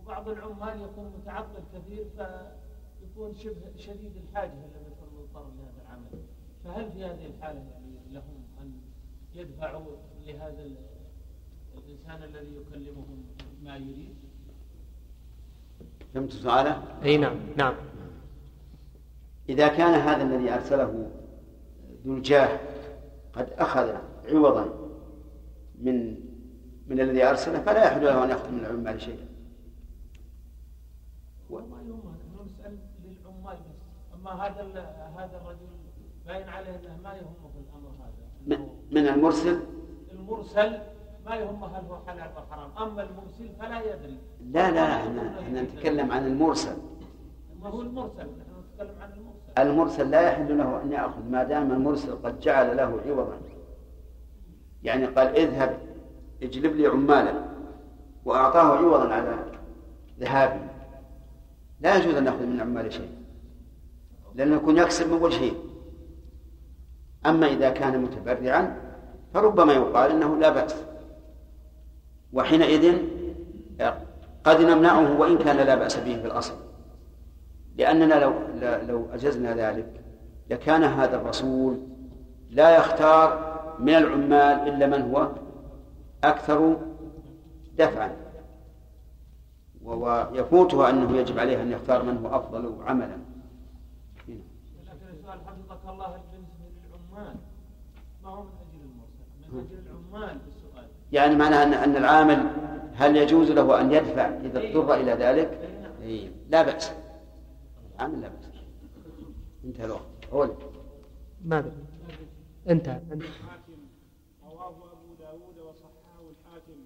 وبعض العمال يكون متعطل كثير فيكون شبه شديد الحاجة لما يكون مضطر لهذا العمل. فهل في هذه الحالة يعني لهم أن يدفعوا لهذا ال- الإنسان الذي يكلمهم ما يريد؟ فهمت سؤاله؟ أي نعم نعم. إذا كان هذا الذي أرسله ذو الجاه قد أخذ عوضا من من الذي أرسله فلا يحل له أن يأخذ من العمال شيئا. بس. أما هذا ال- هذا الرجل باين عليه أنه ما يهمه الأمر هذا. من- من المرسل؟ المرسل ما يهمه هل هو حلال أو حرام. أما المرسل فلا يدري. لا لا إحنا إحنا نتكلم عن المرسل. ما هو المرسل؟ نحن نتكلم عن المرسل. المرسل لا يحل له أن يأخذ ما دام المرسل قد جعل له عوضا. يعني قال اذهب اجلب لي عمالا. وأعطاه عوضا على ذهابه لا يجوز أن ناخذ من العمال شيء لأنه يكون يكسب من كل شيء أما إذا كان متبرعا فربما يقال إنه لا بأس. وحينئذ قد نمنعه وإن كان لا بأس به في الأصل. لأننا لو لو أجزنا ذلك لكان هذا الرسول لا يختار من العمال إلا من هو أكثر دفعا. ويفوته أنه يجب عليه أن يختار من هو أفضل عملا. لكن السؤال حفظك الله ما هو من أجل المرسل؟ من أجل العمال بالسؤال. يعني معناها أن أن العامل هل يجوز له أن يدفع إذا اضطر إلى ذلك؟ إيه. لا بأس. عامل لا بأس. انتهى الوقت. قول. ماذا انتهى. انت الحاكم. رواه أبو داود وصححه الحاكم.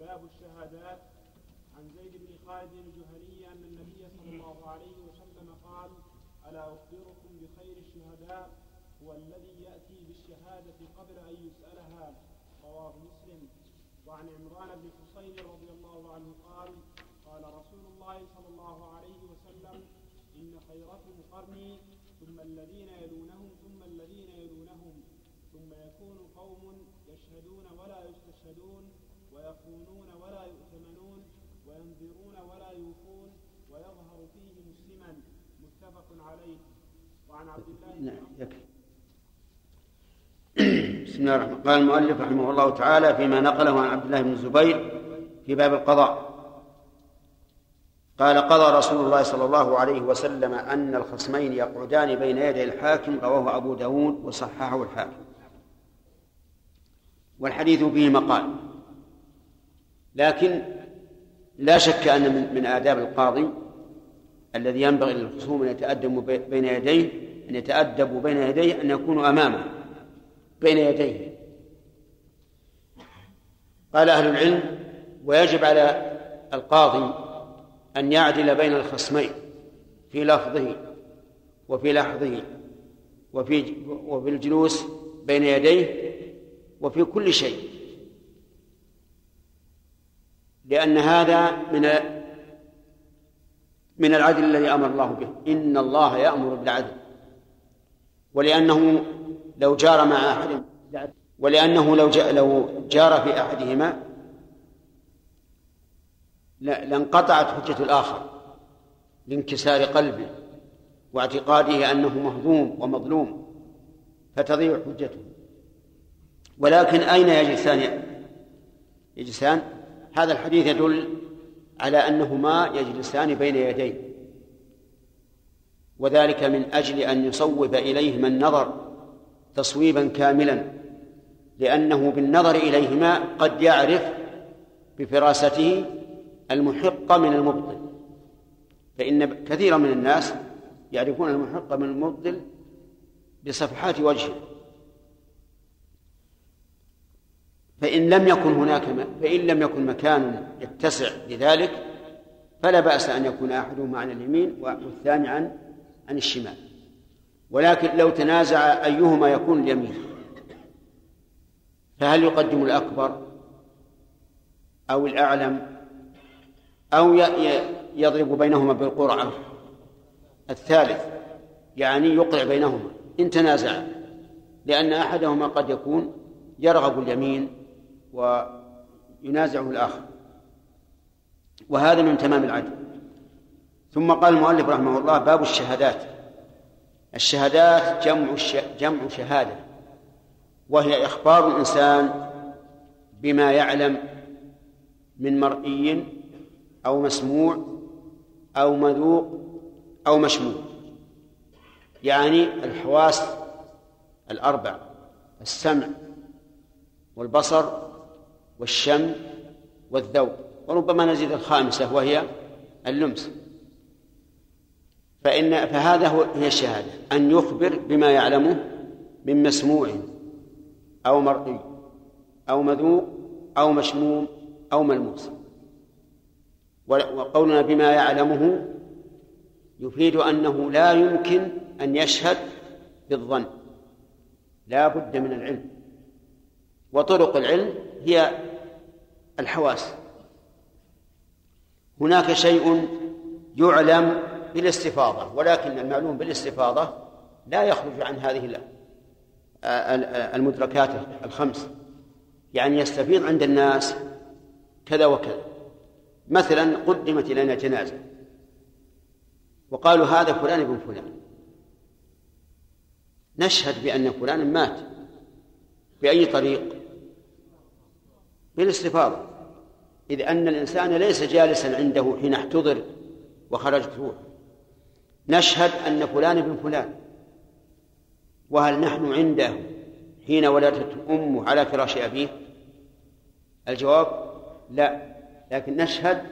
باب الشهادات. عن زيد بن خالد الجهني أن النبي صلى الله عليه وسلم قال ألا أخبركم بخير الشهداء؟ هو الذي يأتي بالشهادة قبل أن يسألها رواه مسلم. وعن عمران بن حسين رضي الله عنه قال قال رسول الله صلى الله عليه وسلم إن خيركم قرني ثم الذين يلونهم ثم الذين يلونهم ثم يكون قوم يشهدون ولا يستشهدون ويخونون ولا يؤتمنون وينذرون ولا يوفون ويظهر فيه مسلما متفق عليه. وعن عبد الله بن نعم يكفي. بسم الله الرحمن قال المؤلف رحمه الله تعالى فيما نقله عن عبد الله بن الزبير في باب القضاء. قال قضى رسول الله صلى الله عليه وسلم أن الخصمين يقعدان بين يدي الحاكم رواه أبو داود وصححه الحاكم. والحديث فيه مقال. لكن لا شك أن من, آداب القاضي الذي ينبغي للخصوم أن يتأدبوا بين يديه أن يتأدبوا بين يديه أن يكونوا أمامه. بين يديه. قال أهل العلم ويجب على القاضي أن يعدل بين الخصمين في لفظه وفي لحظه وفي وفي الجلوس بين يديه وفي كل شيء. لأن هذا من من العدل الذي أمر الله به. إن الله يأمر بالعدل. ولأنه لو جار مع أحد ولأنه لو لو جار في أحدهما لانقطعت حجة الآخر لانكسار قلبه واعتقاده أنه مهضوم ومظلوم فتضيع حجته. ولكن أين يجلسان يجلسان؟ هذا الحديث يدل على أنهما يجلسان بين يديه وذلك من أجل أن يصوب إليهما النظر تصويبا كاملا لأنه بالنظر إليهما قد يعرف بفراسته المحق من المبطل. فإن كثيرا من الناس يعرفون المحق من المبطل بصفحات وجهه. فإن لم يكن هناك فإن لم يكن مكان يتسع لذلك فلا بأس أن يكون أحدهما عن اليمين والثاني عن عن الشمال. ولكن لو تنازع أيهما يكون اليمين. فهل يقدم الأكبر أو الأعلم أو يضرب بينهما بالقرعة؟ الثالث يعني يقرع بينهما. إن تنازع لأن أحدهما قد يكون يرغب اليمين وينازعه الآخر. وهذا من تمام العدل. ثم قال المؤلف رحمه الله باب الشهادات. الشهادات جمع جمع شهادة وهي إخبار الإنسان بما يعلم من مرئي أو مسموع أو مذوق أو مشمول يعني الحواس الأربع السمع والبصر والشم والذوق وربما نزيد الخامسة وهي اللمس. فإن فهذا هو هي الشهادة أن يخبر بما يعلمه من مسموع أو مرئي أو مذوق أو مشموم أو ملموس. وقولنا بما يعلمه يفيد أنه لا يمكن أن يشهد بالظن. لا بد من العلم. وطرق العلم هي الحواس. هناك شيء يعلم بالاستفاضة ولكن المعلوم بالاستفاضة لا يخرج عن هذه المدركات الخمس. يعني يستفيض عند الناس كذا وكذا. مثلا قدمت إلينا جنازة وقالوا هذا فلان ابن فلان. نشهد بأن فلان مات. بأي طريق؟ بالاستفاضة. إذ أن الإنسان ليس جالسا عنده حين احتضر وخرجت روح نشهد أن فلان ابن فلان. وهل نحن عنده حين ولدته أمه على فراش أبيه؟ الجواب لا لكن نشهد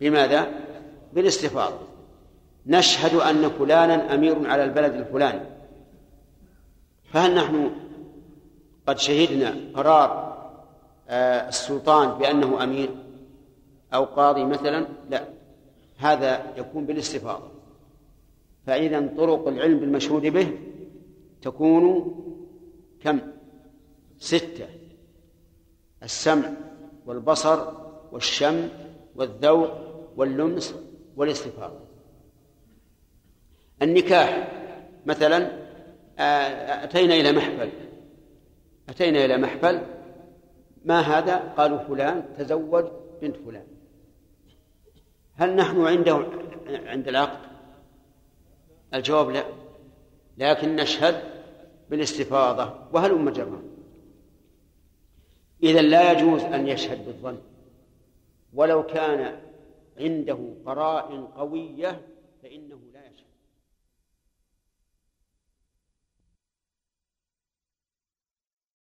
بماذا؟ بالاستفاضة نشهد أن فلانا أمير على البلد الفلاني. فهل نحن قد شهدنا قرار آه، السلطان بأنه أمير أو قاضي مثلا؟ لا. هذا يكون بالاستفاضة فإذا طرق العلم بالمشهود به تكون كم؟ ستة. السمع والبصر والشم والذوق واللمس والاستفاضة. النكاح مثلا آه، أتينا إلى محفل. أتينا إلى محفل ما هذا؟ قالوا فلان تزوج بنت فلان. هل نحن عنده عند العقد؟ الجواب لا. لكن نشهد بالاستفاضة وهل أم جرا إذا لا يجوز أن يشهد بالظن. ولو كان عنده قرائن قوية فإنه